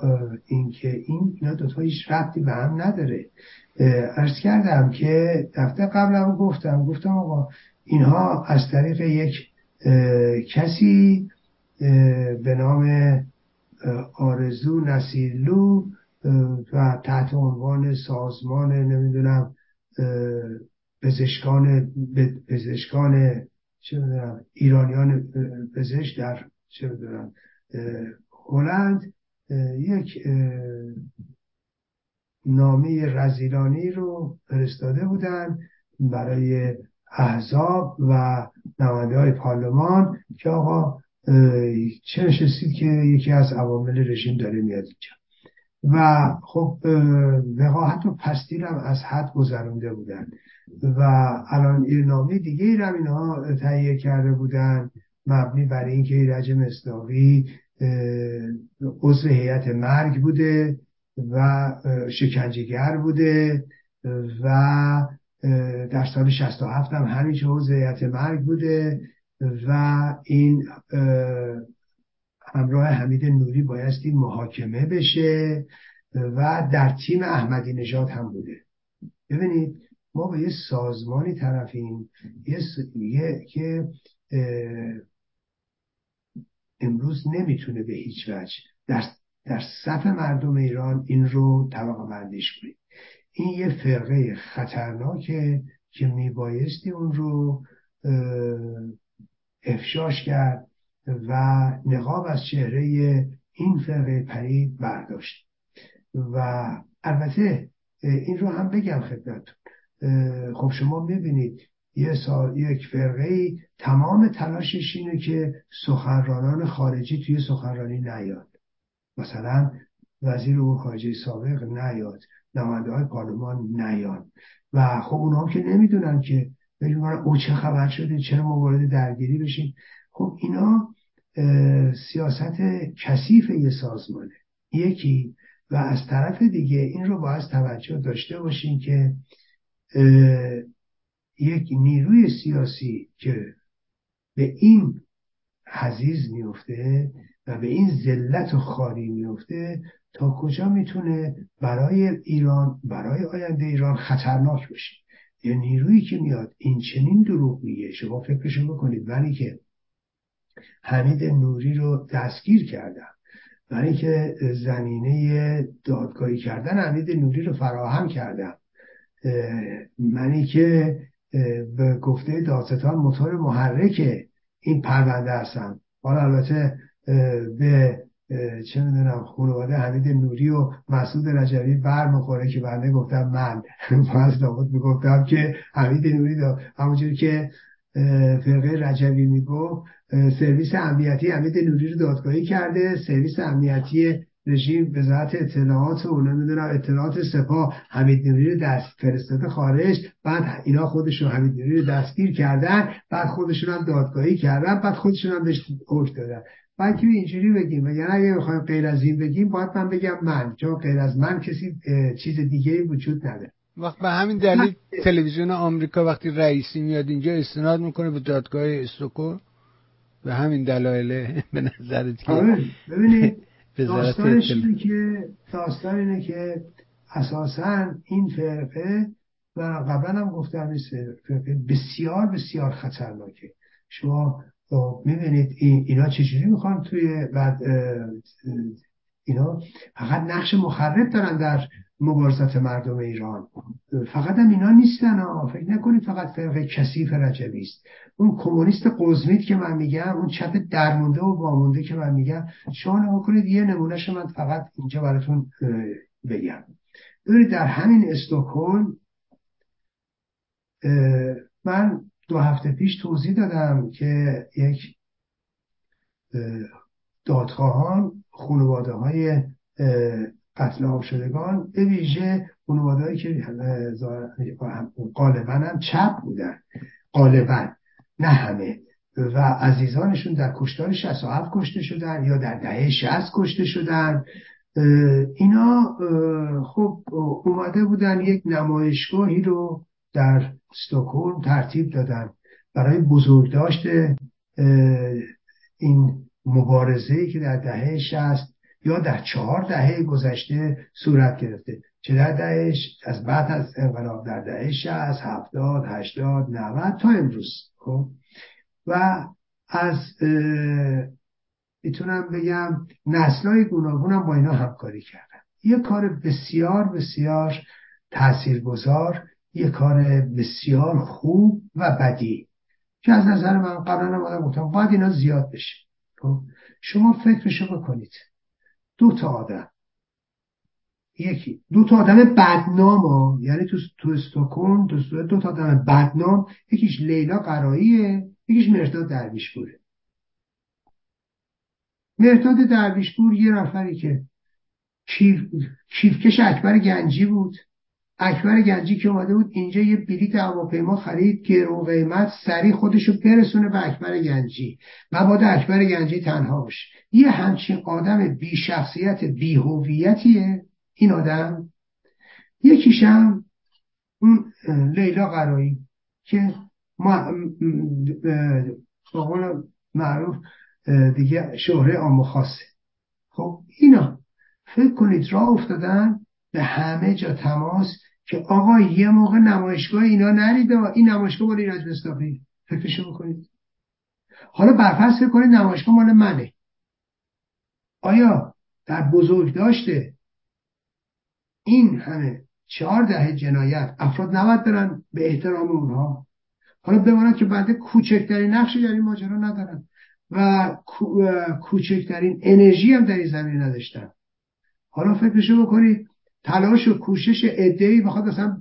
اینکه این اینا دوتا هیچ ربطی به هم نداره. ارز کردم که دفعه قبلم گفتم گفتم آقا اینها از طریق یک کسی به نام آرزو نسیلو و تحت عنوان سازمان نمی‌دونم پزشکان پزشکان چه ایرانیان پزشک در چه می‌دونم هلند یک نامه رزیلانی رو فرستاده بودن برای احزاب و نماینده های پارلمان که آقا چه نشستید که یکی از عوامل رژیم داره میاد اینجا. و خب وقاحت و پستی هم از حد گذرونده بودن. و الان این نامه دیگه ای رو اینها تهیه کرده بودن مبنی بر اینکه ایرج مصداقی عضو هیئت مرگ بوده و شکنجهگر بوده و در سال 67 هم عضو هیئت مرگ بوده و این همراه حمید نوری بایستی محاکمه بشه و در تیم احمدی نژاد هم بوده. ببینید ما به یه سازمانی طرفیم یه که امروز نمی‌تونه به هیچ وجه در, در صف مردم ایران این رو طبقه بندیش کنید این یه فرقه خطرناکه که میبایستی اون رو افشاش کرد و نقاب از چهره این فرقه پرید برداشت. و البته این رو هم بگم خدمتتون. خب شما ببینید یه سال یک فرقه تمام تلاشش اینه که سخنرانان خارجی توی سخنرانی نیاد. مثلا وزیر امور خارجه سابق نیاد. نماینده های پارلمان نیاد و خب اونا هم که نمی‌دونن که بگیم او چه خبر شده چرا ما وارد درگیری بشیم. خب اینا سیاست کثیف یه سازمانه. یکی و از طرف دیگه این رو باید توجه داشته باشیم که یک نیروی سیاسی که به این حزیز میفته و به این ذلت و خاری میفته تا کجا می‌تونه برای ایران برای آینده ایران خطرناک باشه؟ یه نیرویی که میاد این چنین دروغ میگه شما فکرشو بکنید ولی که حمید نوری رو دستگیر کردم برای که زمینه دادگاهی کردن حمید نوری رو فراهم کردم منی که به گفته دادستان موتور محرک این پرونده هستم حالا البته به چه می‌دونم خانواده حمید نوری و مسعود رجبی بر مخوره که بنده گفتم من. از داماد می‌گفتم که حمید نوری دا. همونجوری که فرقه رجبی میگو سرویس امنیتی حمید نوری رو دادگاهی کرده. سرویس امنیتی رژیم وزارت اطلاعات و نمی‌دونم اطلاعات سپاه حمید نوری رو دست فرستاده خارج. بعد اینا خودشون حمید نوری رو دستگیر کردن. بعد خودشون هم دادگاهی کردن. بعد خودشون هم بهش حکم دادن. بعد که اینجوری بگیم؟ و یعنی اگه بخوایم غیر از این بگیم باید من بگم من. چون غیر از من کسی چیز دیگه وجود نداره. وقت به همین دلیل تلویزیون آمریکا وقتی رئیسی میاد اینجا استناد می‌کنه به دادگاه استوکو. به همین دلایل به نظرت که آره، ببینید داستانش اینه که داستان اینه که اساسا این فرقه و قبلا هم گفتم این فرقه بسیار بسیار خطرناکه. شما می‌بینید اینا چجوری می‌خوان توی بعد اینا فقط نقش مخرب دارن در مبارزات مردم ایران. فقط هم اینا نیستن ها. فکر نکنید فقط فرق کثیف رجبی است. اون کمونیست قزمیت که من میگم اون چپ درمونده و وامونده که من میگم شما نگاه کنید یه نمونهش من فقط اینجا براتون بگم. ببینید در همین استکهلم من دو هفته پیش توضیح دادم که یک دادخواهان خانواده های قتل عام شدگان به ویژه خانواده که غالبا هم چپ بودن غالبا نه همه. و عزیزانشون در کشتار 67 کشته شدن یا در دهه 60 کشته شدن. اینا خب اومده بودن یک نمایشگاهی رو در استکهلم ترتیب دادن. برای بزرگداشت این مبارزه که در دهه شست یا در چهار دهه گذشته صورت گرفته. چه در دهه از بعد از انقلاب در دهه شست هفتاد هشتاد نود تا امروز خب؟ و از می‌تونم بگم نسلهای گوناگونم با اینا همکاری کردن. یه کار بسیار بسیار تاثیرگذار یه کار بسیار خوب و بدی که از نظر من قبلا هم گفتم باید اینا زیاد بشه. خب؟ شما فکرشو بکنید. دو تا آدم. یکی. دو تا آدم بدنام ها. یعنی تو تو استوکن تو دو تا آدم بدنام. یکیش لیلا قراییه یکیش مرداد درویشپوره. مرداد درویشپور یه نفری که کیف... کیفکش اکبر گنجی بود. اکبر گنجی که اومده بود اینجا یه بلیت هواپیما خرید گرو قیمت سریع خودشو برسونه به اکبر گنجی مبادا اکبر گنجی تنها باشه. یه همچین آدم بی شخصیت بی هویتیه این آدم. یکیشم اون لیلا قرایی که ما معروف دیگه شهره آم خاصه خب اینا. فکر کنید راه افتادن به همه جا تماس که آقا یه موقع نمایشگاه اینا نریده این نمایشگاه مال ایرج مصطفی. فکرشو بکنید حالا برفرض فکر کنید نمایشگاه مال منه. آیا در بزرگ داشته این همه چهار دهه جنایت افراد نباید برن به احترام اونها؟ حالا بماند که بعد کوچکترین نقشی در این ماجرا ندارن و کوچکترین انرژی هم در این زمین نداشتن. حالا فکرشو بکنید تلاش و کوشش ای بخواد مثلا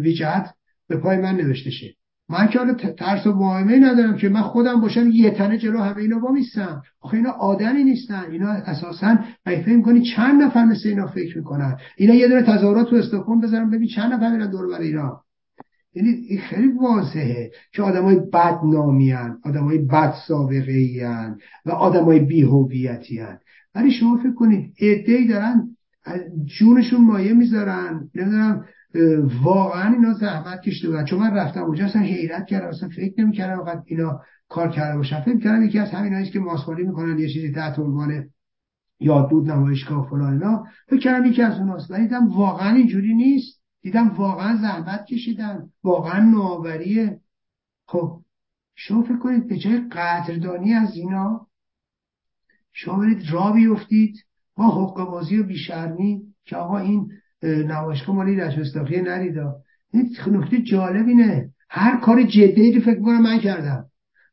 ویجهت به پای من نوشته شه. من که حالا ترس و واهمه ندارم که من خودم باشم یه تنه جلو همه اینا وامیستم. آخه اینا آدمی نیستن. اینا اساسا اگه فکر کنی چند نفر مثل اینا فکر می‌کنن؟ اینا یه دونه تظاهرات تو استکهلم بذارم ببین چند نفر میرن دور بر اینا یعنی این خیلی واضحه که آدمای بد نامیان آدمای بد سابقه و آدمای بی هویتی ولی شما فکر کنید ای دارن جونشون مایه می‌ذارن. نمی‌دونم واقعا اینا زحمت کشته بودن. چون من رفتم اونجا اصلا حیرت کردم اصلا فکر نمی‌کردم وقت اینا کار کرده باشن. فکر کردم یکی از همین که ماسخالی می‌کنن یه چیزی تحت عنوان یادبود نمایشگاه فلان اینا. فکر کردم یکی از اوناست. ولی دیدم واقعا اینجوری نیست. دیدم واقعا زحمت کشیدن. واقعا نوآوریه. خب شما فکر کنید به جای قدردانی از اینا شما برید را بیفتید. با حق بازی و بیشرمی که آقا این نمایشگاه مالی رجب نریدا. این نکته جالب اینه. هر کار جدی رو فکر می‌کنم من کردم.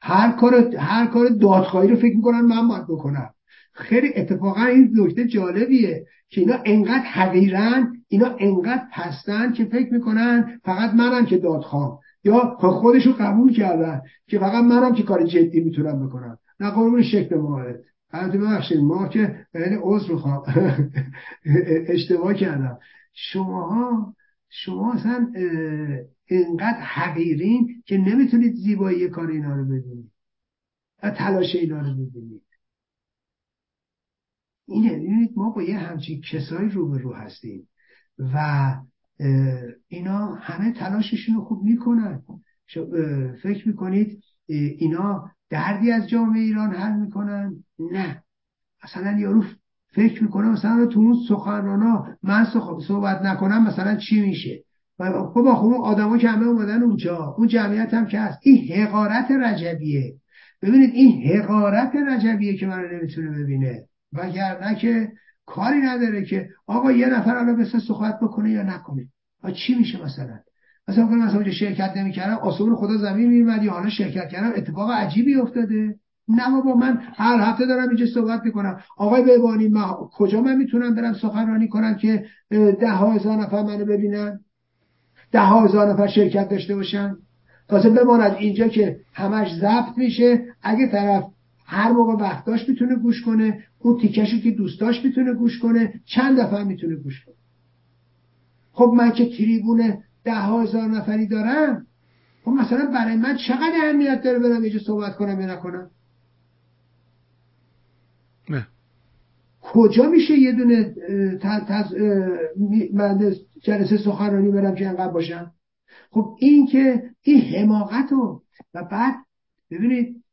هر کار هر کار دادخواهی رو فکر می‌کنم من باید بکنم. خیلی اتفاقا این نکته جالبیه که اینا انقدر حقیرن اینا انقدر پستن که فکر می‌کنن فقط منم که دادخواه یا خودشو قبول کردن که فقط منم که کار جدی می‌تونم بکنم. نه قربون شکل ماهد البته ببخشید ما که یعنی عذر می‌خوام. اشتباه کردم. شماها شما اصلا اینقدر حقیرین که نمی‌تونید زیبایی کار اینا رو ببینید و تلاش اینا رو ببینید اینه ببینید ما با یه همچین کسایی رو به رو هستیم. و اینا همه تلاششون رو خوب می‌کنن. فکر می‌کنید اینا دردی از جامعه ایران حل می‌کنن؟ نه. مثلا یارو فکر می‌کنه مثلا تو اون سخنرانا من صحبت نکنم مثلا چی میشه؟ خب آخه اون آدما که همه اومدن اونجا اون جمعیت هم که هست این حقارت رجبیه. ببینید این حقارت رجبیه که من نمی‌تونه ببینه. وگرنه که کاری نداره که آقا یه نفر الان مثل صحبت بکنه یا نکنه. چی میشه مثلا؟ مثلا کنم مثلا اونجا شرکت نمی‌کردم آسمون خدا زمین میومد یا حالا شرکت کردم اتفاق عجیبی افتاده. نه بابا من هر هفته دارم اینجا صحبت می‌کنم. آقای بهبانی من کجا من می‌تونم برم سخنرانی کنم که ده هزار نفر منو ببینن؟ ده هزار نفر شرکت داشته باشن؟ تازه بماند اینجا که همش ضبط میشه. اگه طرف هر موقع وقت داشت می‌تونه گوش کنه اون تیکشو که دوست داشت می‌تونه گوش کنه چند دفعه می‌تونه گوش کنه؟ خب من که تریبون ده هزار نفری دارم خب مثلا برای من چقدر اهمیت داره برم اینجا صحبت کنم یا نکنم؟ نه. کجا میشه یه دونه من جلسه سخنرانی برم که انقدر باشم؟ خب این که این حماقت رو و بعد ببینید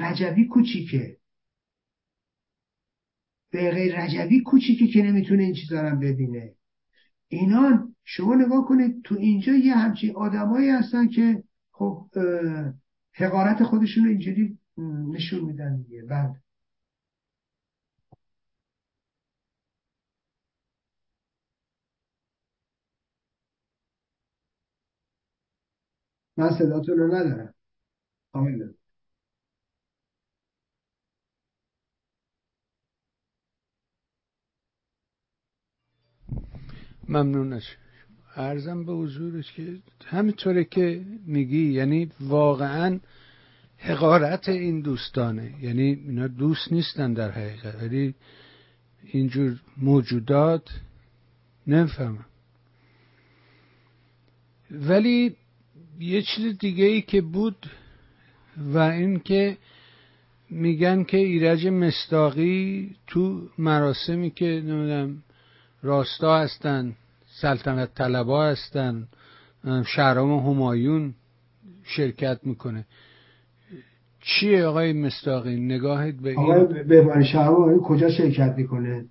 رجوی کوچیکه. به غیر رجوی کوچیکه که نمی‌تونه این چیزا رو ببینه. اینان شما نگاه کنید تو اینجا یه همچین آدمایی هستن که خب حقارت خودشون رو اینجوری نشون میدن دیگه. بعد. من صداتون رو ندارم. آمین. ممنونش ارزم به حضورش که همینطوره که میگی یعنی واقعا حقارت این دوستانه. یعنی اینا دوست نیستن در حقیقت ولی اینجور موجودات نمی‌فهمم ولی یه چیز دیگه ای که بود و این که میگن که ایرج مستاقی تو مراسمی که نمی‌دونم راستا هستن سلطنت طلبا هستن شهرام همایون شرکت می‌کنه. چیه آقای مستاقی؟ نگاهت به این؟ آقای بهبانی شهرام کجا شرکت می‌کنه؟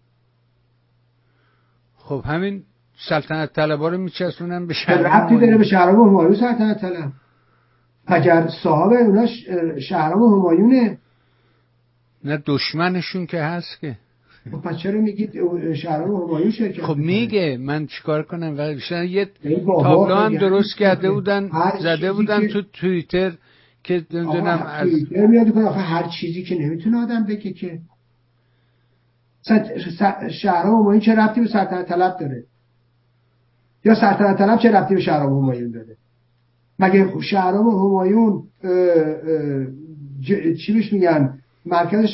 خب همین سلطنت طلبا رو میچسبونن به شهرام ربطی داره به شهرام همایون سلطنت طلب. اگر صاحب اونا شهرام همایونه. نه دشمنشون که هست که. خب پس چرا میگید شهرام همایون شرکت خب میگه من چیکار کنم؟ و یه تابلو هم درست کرده بودن زده بودن تو توییتر که نمی‌دونم از توییتر میاد کنه آخه هر چیزی که نمی‌تونه آدم بگه که. شهرام همایون چه ربطی به سلطنت طلب داره؟ یا سلطنت طلب چه ربطی به شهرام همایون داره؟ مگه شهرام همایون چی بهش میگن؟ مرکز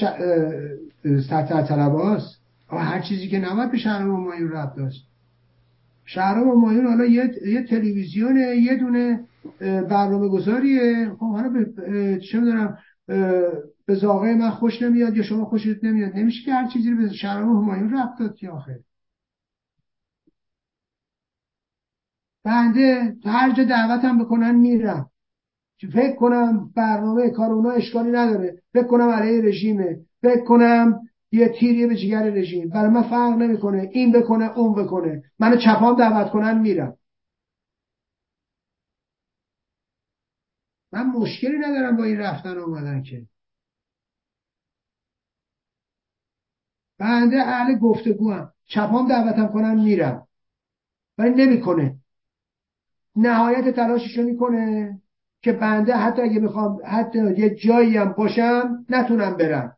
سلطنت طلب هاست هر چیزی که نباید به شهرام همایون ربط داشت. شهرام همایون حالا یه, یه تلویزیونه یه دونه برنامه گذاریه خب حالا به چه می‌دونم به زاغه من خوش نمیاد یا شما خوشت نمیاد. نمیشه که هر چیزی رو به شهرام همایون ربط داد که آخر بنده هر جا دعوتم بکنن میرم. فکر کنم برنامه کار اونا اشکالی نداره. فکر کنم علیه رژیمه فکر کنم یه تیریه به جگر رژیم. برای من فرق نمی‌کنه. این بکنه اون بکنه. منو چپام دعوت کنن میرم. من مشکلی ندارم با این رفتن اومدن که. بنده اهل گفتگو هم چپام دعوتم کنن میرم. ولی نمی‌کنه. نهایت تلاششو می‌کنه. که بنده حتی اگه می‌خوام حتی یه جایی هم باشم نتونم برم.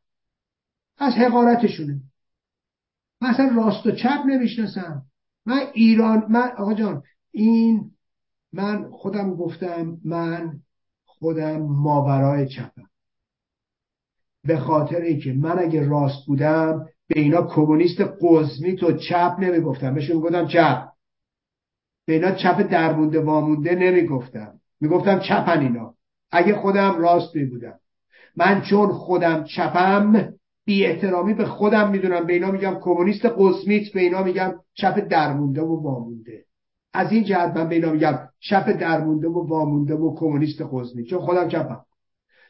از حقارتشونه. مثلا راست و چپ نمی‌شناسم. من ایران من آقا جان این من خودم گفتم من خودم ماورای چپم. به خاطر اینکه من اگه راست بودم به اینا کمونیست قزمی تو چپ نمی‌گفتم. بهشون گفتم چپ. به اینا چپ درمونده وامونده نمی‌گفتم. می‌گفتم چپن اینا. اگه خودم راست می بودم من چون خودم چپم بی احترامی به خودم می‌دونم. به اینا میگم کمونیست قسمیت به اینا میگم چپ درمونده و وامونده. از این جهت من به اینا میگم چپ درمونده و وامونده و کمونیست قسمیت چون خودم چپم.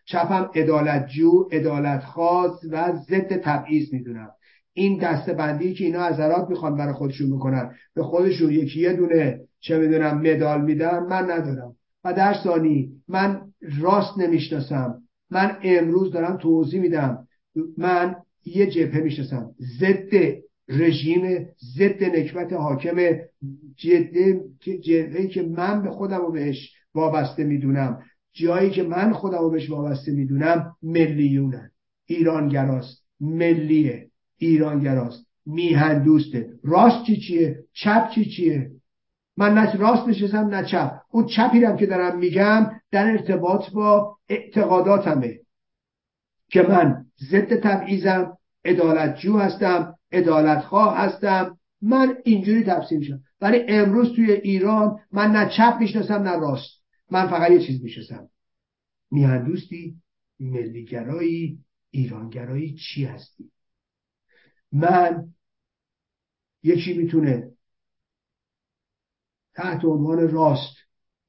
چپم ادالت جو ادالت خاص و ضد تبعیض می‌دونم. این دسته بندی که اینا عذرات می‌خوان برای خودشون می‌کنن به خودشون یکی یه دونه چه می‌دونم مدال میدن من ندارم. و در ثانی من راست نمی‌شناسم. من امروز دارم توضیح میدم. من یه جبهه می‌شناسم. ضد رژیم ضد نکبت حاکم. جبهه که من به خودم رو بهش وابسته می‌دونم. جایی که من خودم رو بهش وابسته می‌دونم ملیونن ایرانگراست. ملیه. ایرانگراست. میهن دوسته. راست چی چیه؟ چپ چی چیه؟ من نه راست نشستم نه چپ. اون چپی هم که دارم میگم در ارتباط با اعتقاداتمه که من ضد تبعیضم جو هستم خواه هستم. من اینجوری تفسیر میشم. ولی امروز توی ایران من نه چپ می‌شناسم نه راست. من فقط یه چیز می‌شناسم. میهندوستی ملیگرایی ایرانگرایی چی هستی؟ من یکی می‌تونه تحت عنوان راست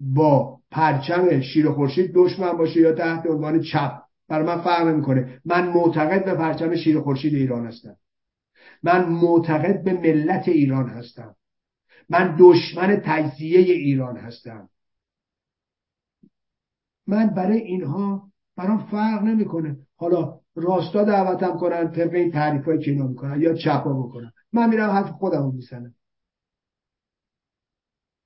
با پرچم شیر خورشید دشمن باشه یا تحت عنوان چپ. برای من فرق نمی‌کنه. من معتقد به پرچم شیر خورشید ایران هستم. من معتقد به ملت ایران هستم. من دشمن تجزیه ایران هستم. من برای اینها برام فرق نمی‌کنه. حالا راستا دعوتم کنن طبق این تعریف که اینا می‌کنن یا چپا بکنن. من میرم حرف خودم رو می‌زنم.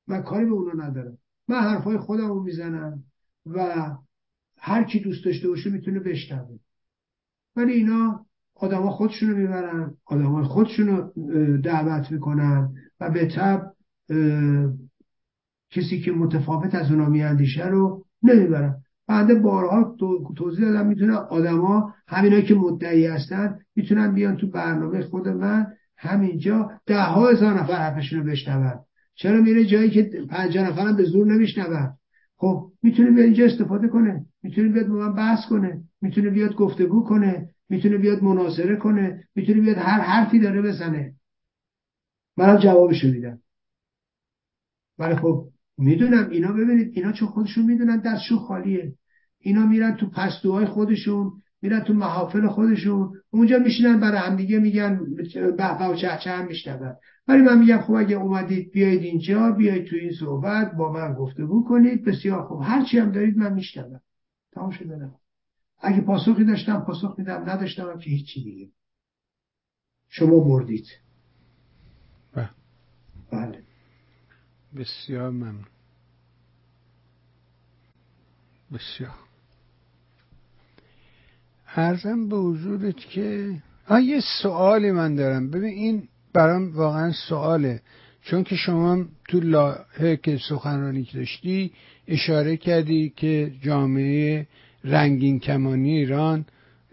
من کاری به اونو ندارم. من حرفای خودم رو می‌زنم و هر کی دوست داشته باشه می‌تونه بشنوه. ولی اینا آدما خودشونو می‌برن آدما خودشونو دعوت می‌کنن و به تب کسی که متفاوت از اونا میاندیشه رو نمی‌برن. بنده بارها توضیح دادم می‌تونه آدما همینایی که مدعی هستن می‌تونن بیان تو برنامه خود من همینجا ده ها هزار نفر حرفشون رو بشنون. چرا میره جایی که پنجاه نفرم به زور نمیشنون؟ خب می‌تونه بیاد اینجا استفاده کنه. می‌تونه بیاد با من بحث کنه. می‌تونه بیاد گفتگو کنه. می‌تونه بیاد مناظره کنه. می‌تونه بیاد هر حرفی داره بزنه. منم جوابشو میدم. ولی خب می‌دونم. اینا ببینید اینا چون خودشون می‌دونن دستشون خالیه. اینا میرن تو پستوهای خودشون میرن تو محافل خودشون. اونجا میشینن برای همدیگه میگن به و چه چه هم میشنون. ولی من میگم خب اگه اومدید بیاید اینجا بیاید تو این صحبت با من گفتگو کنید بسیار خوب. هرچی هم دارید من میشنوم. تمام شده اگه پاسخی داشتم پاسخ میدم نداشتم که هیچی دیگه. شما بردید بله, بله. بسیار ممنون. بسیار. ارزم به حضورت که آه یه سوالی من دارم. ببین این برام واقعا سواله. چون که شما تو لاهه که سخنرانی داشتی اشاره کردی که جامعه رنگین کمانی ایران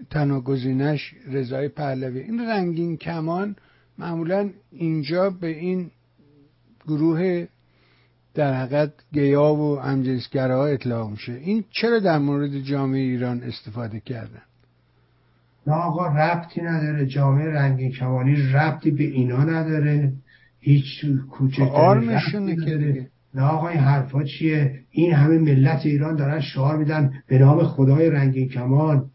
تناگزینش رضای پهلوی. این رنگین کمان معمولا اینجا به این گروه در حقیقت گیا و ها اطلاع میشه. این چرا در مورد جامعه ایران استفاده کردن؟ نه آقا ربطی نداره. جامعه رنگین کمانی ربطی به اینا نداره. هیچ کوچکترین نداره. نه آقا این حرفا چیه؟ این همه ملت ایران دارن شعار میدن به نام خدای رنگین کمان.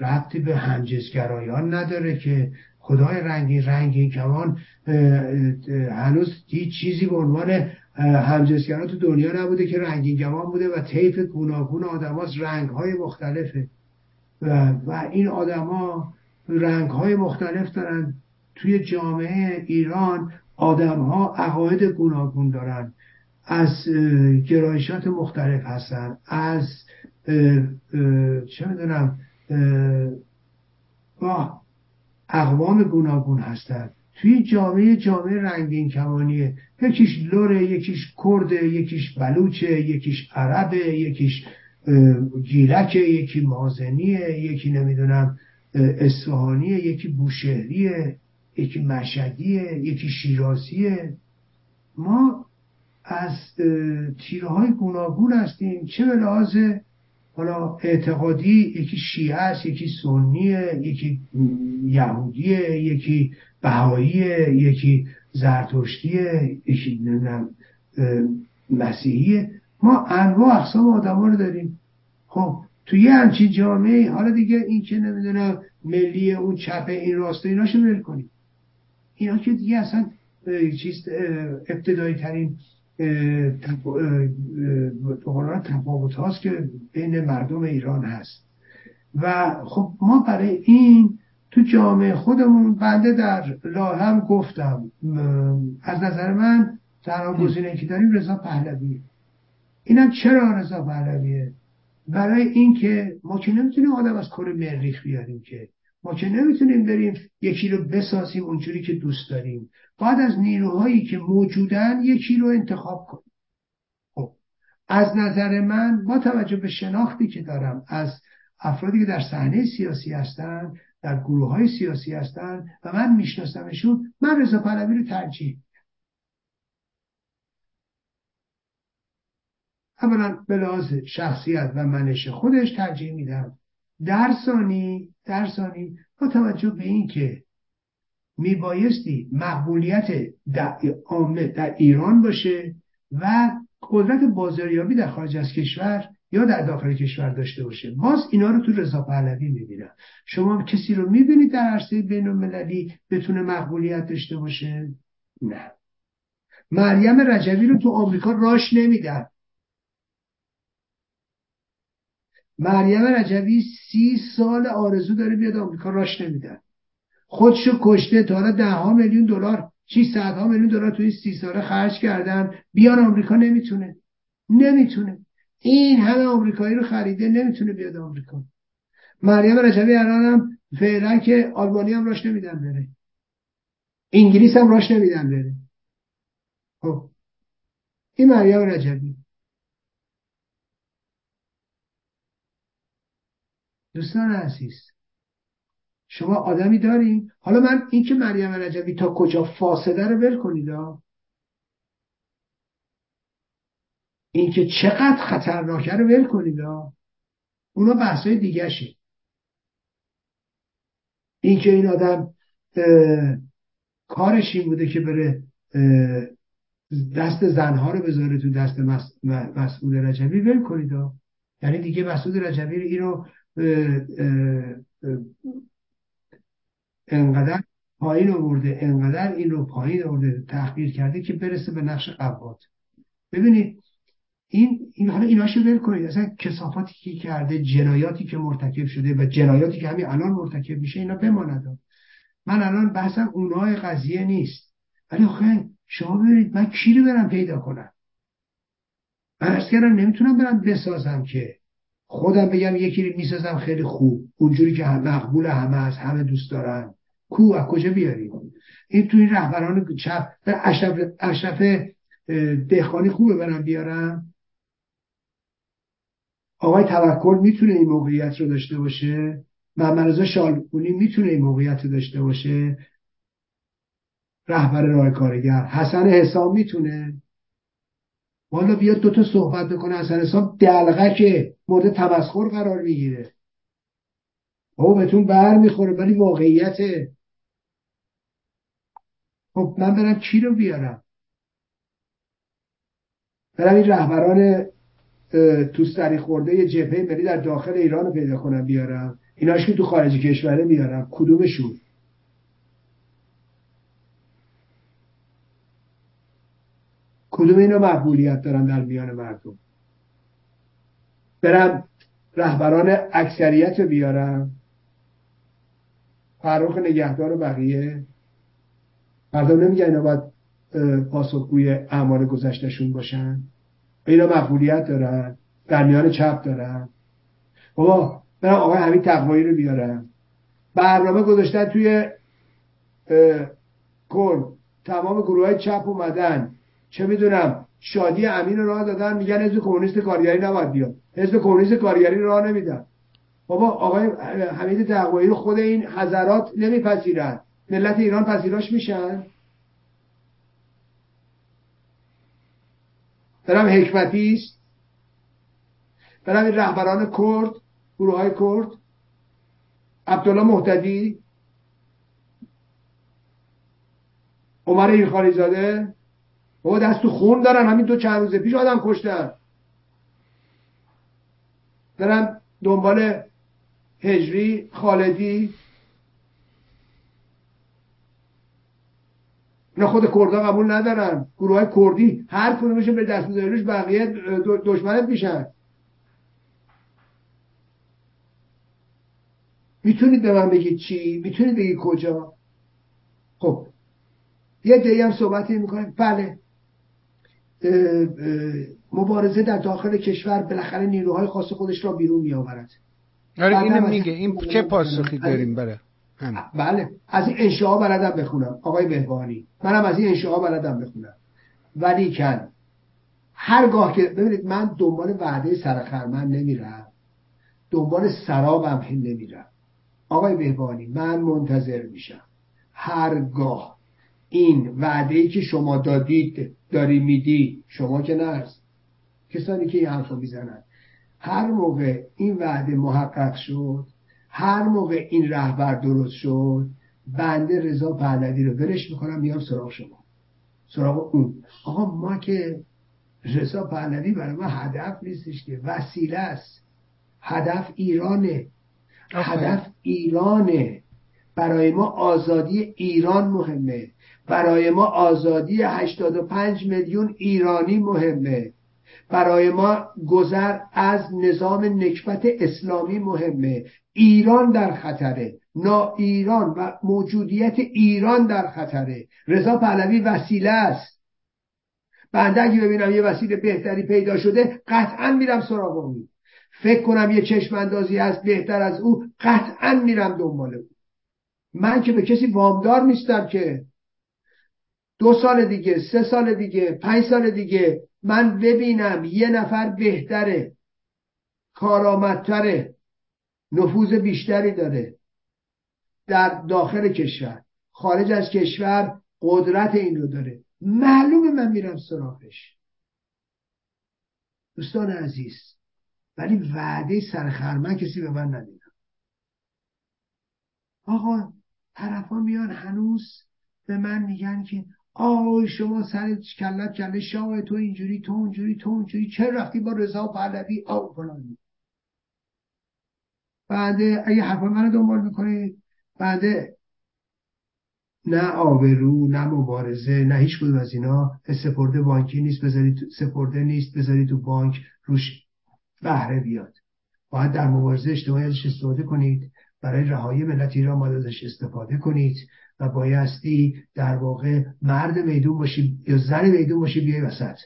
ربطی به همجنسگرایان نداره که خدای رنگین رنگین کمان هنوز هیچ چیزی به عنوان همجنسگرا تو دنیا نبوده که رنگین کمان بوده و طیف گوناگون آدماس رنگ های مختلفه. و, این آدما رنگ های مختلف دارن. توی جامعه ایران آدم ها عقاید گوناگون دارن. از گرایشات مختلف هستن. از چه می‌دونم با اقوام گوناگون هستن. توی جامعه جامعه رنگین کمانیه. یکیش لوره یکیش کرده یکیش بلوچه یکیش عربه یکیش گیلکه یکی مازنیه یکی نمی‌دونم اصفهانیه یکی بوشهریه یکی مشهدیه یکی شیرازیه. ما از تیره های گوناگون هستیم. چه به لحاظ حالا اعتقادی یکی شیعه است یکی سنیه یکی یهودیه یکی بهاییه یکی زرتشتیه یکی نمی‌دونم مسیحیه. ما انواع اقسام آدم رو داریم. خب تو یه همچین جامعه حالا دیگه این که نمی‌دونم ملی اون چپه این راسته ایناشو ول کنیم. اینا که دیگه اصلا چیز ابتدایی ترین تفاوت هاست که بین مردم ایران هست. و خب ما برای این تو جامعه خودمون بنده در لاهم گفتم. از نظر من تنها گزینه که داریم رضا پهلویه. اینم چرا رضا پهلویه؟ برای اینکه ما که نمی‌تونیم آدم از کره مریخ بیاریم که. ما که نمی‌تونیم بریم یکی رو بسازیم اونجوری که دوست داریم. باید از نیروهایی که موجودن یکی رو انتخاب کنیم. خب از نظر من با توجه به شناختی که دارم از افرادی که در صحنه سیاسی هستن در گروه های سیاسی هستن و من میشناسمشون من رضا پهلوی رو ترجیح اولا به لحاظ شخصیت و منش خودش ترجیح میدم. در ثانی با توجه به این که میبایستی مقبولیت عامه در ایران باشه و قدرت بازاریابی در خارج از کشور یا در داخل کشور داشته باشه. باز اینا رو تو رضا پهلوی می‌بینم. شما کسی رو می‌بینید در عرصه بین المللی بتونه مقبولیت داشته باشه؟ نه. مریم رجوی رو تو آمریکا راش نمیدن. مریم رجوی سی سال آرزو داره بیاد آمریکا راش نمیدن خودشو کشته تا ده ها میلیون دلار چی صدها میلیون دلار تو این سی ساله خرج کردن. بیان آمریکا نمی‌تونه. نمی‌تونه. این همه آمریکایی رو خریده نمی‌تونه بیاد آمریکا. مریم رجبی الان هم فعلا که آلمانی هم راش نمیدن بره. انگلیس هم راش نمیدن بره. خب. این مریم رجبی. دوستان عزیز شما آدمی داریم حالا من این که مریم رجبی تا کجا فاسده رو ول کنید این که چقدر خطرناکه رو ول کنید اونا بحثای دیگه شه این که این آدم کارش این بوده که بره دست زنها رو بذاره تو دست مسئول رجبی. ول کنید یعنی دیگه مسئول رجبی اینو انقدر پایین آورده انقدر این رو پایین آورده تحقیر کرده که برسه به نقش قبات ببینید این این حالا ایناشو ول کنید. اصلا کسافاتی که کرده جنایاتی که مرتکب شده و جنایاتی که همین الان مرتکب میشه اینا بماند. من الان بحثم اونای قضیه نیست. ولی آخه شما ببینید من کی رو برم پیدا کنم؟ من کردم نمی‌تونم برم بسازم که خودم بگم یکی رو می‌سازم خیلی خوب. اونجوری که مقبول همه از همه دوست دارن. کو از کجا بیاریم این تو این رهبران چپ اشرف اشرف دهخانی خوبه برم بیارم. آقای توکل می‌تونه این موقعیت رو داشته باشه. محمد رضا شالقونی می‌تونه این موقعیت رو داشته باشه. رهبر راه کارگر. حسن حساب می‌تونه. والا بیاد دوتا صحبت بکنه حسن حساب دلغه که مورد تمسخر قرار می‌گیره. او بهتون بر می‌خوره ولی واقعیته. خب من برم کی رو بیارم؟ برم این رهبران توستری خورده جبهه ملی در داخل ایران رو پیدا کنم بیارم. ایناش که تو خارج کشوره بیارم کدومشون؟ کدوم اینا مقبولیت دارن در میان مردم؟ برم رهبران اکثریت رو بیارم فرخ نگهدار و بقیه؟ مردم نمیگن اینا باید پاسخگوی اعمال گذشتشون باشن؟ اینا مقبولیت دارن؟ در میان چپ دارن؟ بابا برم آقای همین تقوایی رو بیارم برنامه گذاشتن توی کرد تمام گروه های چپ اومدن. چه می‌دونم شادی امین راه دادن میگن حزب کمونیست کارگری نباید بیاد. حزب کمونیست کارگری راه نمیدن. بابا آقای حمید تقوایی رو خود این حضرات نمیپذیرن. ملت ایران پذیراش میشن. برم حکمتی است. برم این رهبران کرد گروه های کرد. عبدالله محتدی عمر ایرخانی زاده بابا دست تو خون دارن. همین دو چند روز پیش آدم کشتن. برم دنبال هجری خالدی. اینا خود کردها قبول ندارن. گروه های کردی هر کدومشون به دست روش بقیه دشمنت میشن. می‌تونید به من بگید چی؟ می‌تونید بگید کجا؟ خب یه دی هم صحبتی می‌کنیم. بله. مبارزه در داخل کشور بالاخره نیروهای خاص خودش را بیرون میآورد. آره اینو میگه. این چه پاسخی داریم؟ برای بله. از این انشاء بلدم بخونم آقای بهبانی منم از این انشاء بلدم بخونم. ولی کن هرگاه که ببینید من دنبال وعده سرخرمن نمیرم. دنبال سرابم هم نمیرم. آقای بهبانی من منتظر میشم. هرگاه این وعده ای که شما دادید داری میدی شما که نرس کسانی که این حرفو می‌زنن. هر موقع این وعده محقق شد هر موقع این رهبر درست شد بنده رضا پهلوی رو ولش می‌کنم میام سراغ شما. سراغ اون. آقا ما که رضا پهلوی برای ما هدف نیستش که وسیله است. هدف ایرانه. هدف ایرانه. برای ما آزادی ایران مهمه. برای ما آزادی 85 میلیون ایرانی مهمه. برای ما گذر از نظام نکبت اسلامی مهمه. ایران در خطره. نا ایران و موجودیت ایران در خطره. رضا پهلوی وسیله است. بنده اگه ببینم یه وسیله بهتری پیدا شده قطعا میرم سراغ اون. فکر کنم یه چشم اندازی هست بهتر از او قطعا میرم دنبال او من که به کسی وامدار نیستم که. دو سال دیگه سه سال دیگه پنج سال دیگه من ببینم یه نفر بهتره کارآمدتره نفوذ بیشتری داره در داخل کشور. خارج از کشور قدرت این رو داره. معلومه من میرم سراغش. دوستان عزیز ولی وعده سرخرمن کسی به من ندیدم آقا طرفا میان هنوز به من میگن که آی شما سر کلت کله شاه تو اینجوری تو اونجوری تو اونجوری چه رفتی با رضا پهلوی آو فلانی بعد اگه حرف منو دنبال می‌کنید بعد نه آبرو نه مبارزه نه هیچ کدوم از اینا سپرده بانکی نیست بذارید سپرده نیست بذارید تو بانک روش بهره بیاد. باید در مبارزه اجتماعی ازش استفاده کنید برای رهایی ملت ایران باید ازش استفاده کنید. و بایستی در واقع مرد میدون باشی یا زن میدون باشی بیای وسط.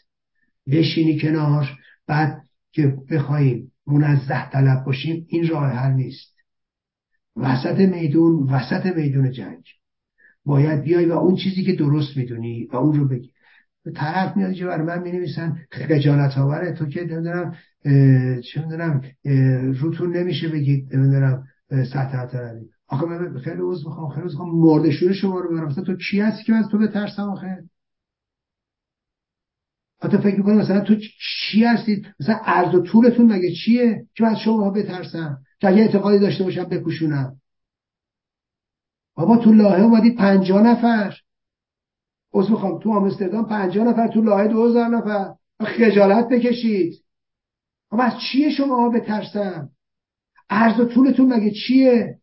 بشینی کنار بعد که بخوایم منزه طلب باشیم این راه حل نیست. وسط میدون وسط میدون جنگ. باید بیای و اون چیزی که درست می‌دونی و اون رو بگی. طرف میاد که برای من می نویسن خجالت آوره تو که نمی‌دونم چه می‌دونم روتون نمیشه بگید نمی‌دونم سطح طلبی آخه من خیلی عوض می‌خوام خیلی عوض می‌خوام. مردشور شما رو برم تو کی هستی که من تو بترسم آخه؟ حتی فکر می‌کنی مثلا تو چی هستید مثلا عرض و طولتون مگه چیه که از شما بترسم؟ که اگه اعتقادی داشته باشم بکشونم بابا تو لاهه اومدید پنجاه نفر. از می‌خوام. تو آمستردام پنجاه نفر تو لاهه دو هزار نفر. خجالت بکشید. اما از چیه شما بترسم؟ عرض و طولتون مگه چیه؟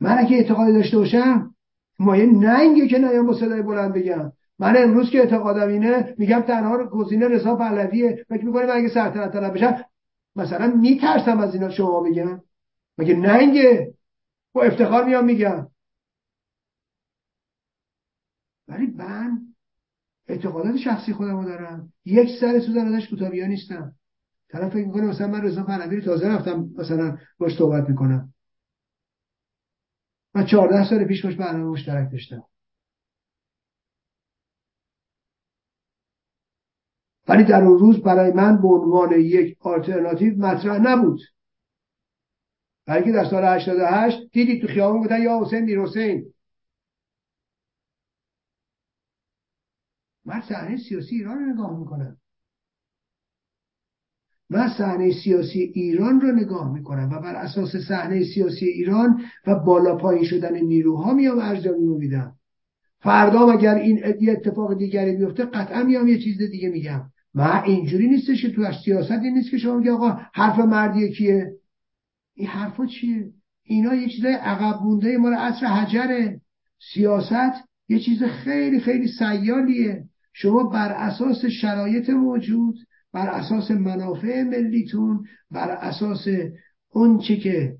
من اگه اعتقادی داشته باشم مایه ننگه که نیام با صدای بلند بگم. من امروز که اعتقادم اینه میگم تنها گزینه رضا پهلویه. فکر می‌کنم اگه سلطنت طلب بشم مثلا میترسم از اینا شما بگم. مگه ننگه؟ با افتخار میام میگم. ولی من اعتقادات شخصی خودمو دارم. یک سر سوزن ازش کوتابیا نیستم. طرف فکر می‌کنه مثلا من رضا پهلوی تازه رفتم مثلا باش صحبت می‌کنم. من چهارده سال پیش باش برنامه مشترک داشتم. ولی در اون روز برای من به عنوان یک آلترناتیو مطرح نبود. برای در سال 88 دیدید تو خیابون گفتن یا حسین میر حسین. من صحنه سیاسی ایران رو نگاه می‌کنم. من صحنه سیاسی ایران رو نگاه می‌کنم و بر اساس صحنه سیاسی ایران و بالا پایین شدن نیروها میام ارزیابی میدم. فردا اگر این اتفاق دیگری بیفته قطعا میام یه چیز دیگه میگم. من اینجوری نیستش که تو از سیاستی نیست که شما میگه آقا حرف مردی کیه این حرفا چیه؟ اینا یه چیزای عقب مونده مال عصر حجره. سیاست یه چیز خیلی خیلی سیالیه. شما بر اساس شرایط موجود بر اساس منافع ملیتون بر اساس اون چی که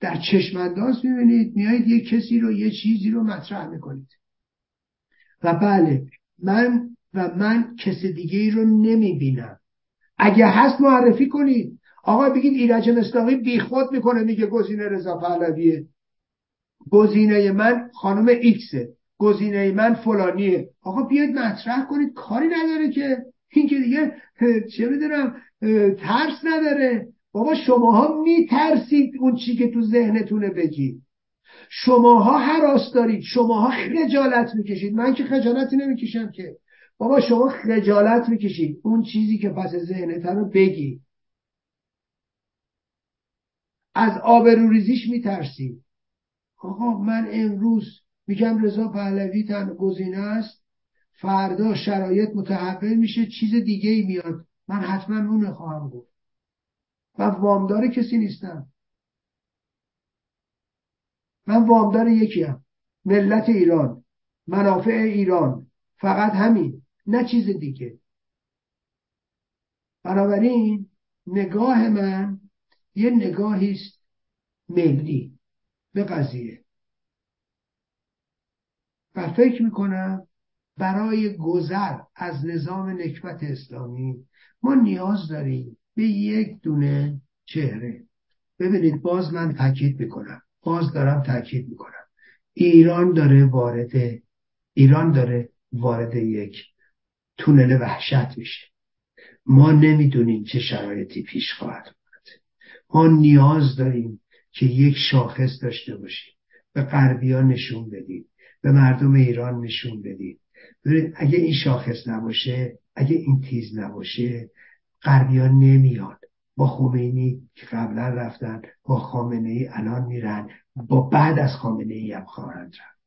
در چشمانداز می‌بینید میایید یه کسی رو یه چیزی رو مطرح می‌کنید. و بله من و من کس دیگه ای رو نمی‌بینم. اگه هست معرفی کنید. آقا بگید ایرج مصداقی بیخود می‌کنه میگه گزینه رضا پهلویه. گزینه من خانم ایکسه. گزینه من فلانیه. آقا بیاید مطرح کنید. کاری نداره که این که دیگه چه می‌دونم ترس نداره. بابا شماها میترسید اون چی که تو ذهنتونه بگید. شماها حراس دارید. شماها خجالت می‌کشید. من که خجالتی نمی‌کشم که. بابا شما خجالت می‌کشید. اون چیزی که پس ذهنت رو بگی از آبروریزیش میترسیم آقا من امروز میگم رضا پهلوی تن گزینه است. فردا شرایط متحول میشه چیز دیگه ای میاد. من حتما اون خواهم گفت. من وامدار کسی نیستم. من وامدار یکیم ملت ایران منافع ایران. فقط همین نه چیز دیگه. بنابراین نگاه من یه نگاهی است ملی به قضیه. و فکر می‌کنم برای گذر از نظام نکبت اسلامی ما نیاز داریم به یک دونه چهره. ببینید باز من تاکید می‌کنم. باز دارم تاکید می‌کنم. ایران داره وارد ایران داره وارد یک تونل وحشت میشه. ما نمی‌دونیم چه شرایطی پیش خواهد اومد. ما نیاز داریم که یک شاخص داشته باشیم. به غربیان نشون بدیم. به مردم ایران نشون بدیم. ببینید اگه این شاخص نباشه اگه این تیز نباشه غربیان نمیان. با خمینی که قبلا رفتن با خامنه ای الان میرن. با بعد از خامنه ای هم خواهند رفت.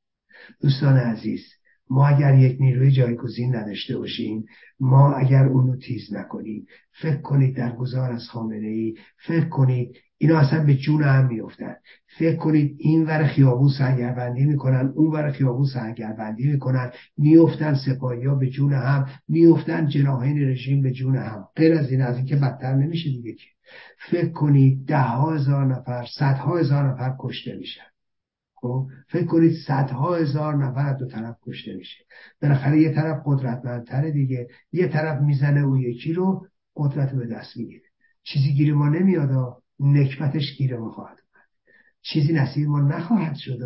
دوستان عزیز ما اگر یک نیروی جایگزین نداشته باشیم ما اگر اونو تیز نکنیم فکر کنید در گذار از خامنه ای فکر کنید اینا اصلا به جون هم میفتن فکر کنید این ور خیابون سرگربندی می‌کنن اون ور خیابون سرگربندی می‌کنن میفتن سپاهی ها به جون هم میفتن جناهین رژیم به جون هم. غیر از این از اینکه بدتر نمیشه دیگه که. فکر کنید ده ها هزار نفر صدها هزار نفر کشته میشن. خب؟ فکر کنید صدها هزار نفر دو طرف کشته میشه. بالاخره یه طرف قدرتمندتره دیگه. یه طرف می‌زنه اون یکی رو قدرت به دست می‌گیره. چیزی گیر ما نمیاد نکبتش گیر ما خواهد چیزی نصیب ما نخواهد شد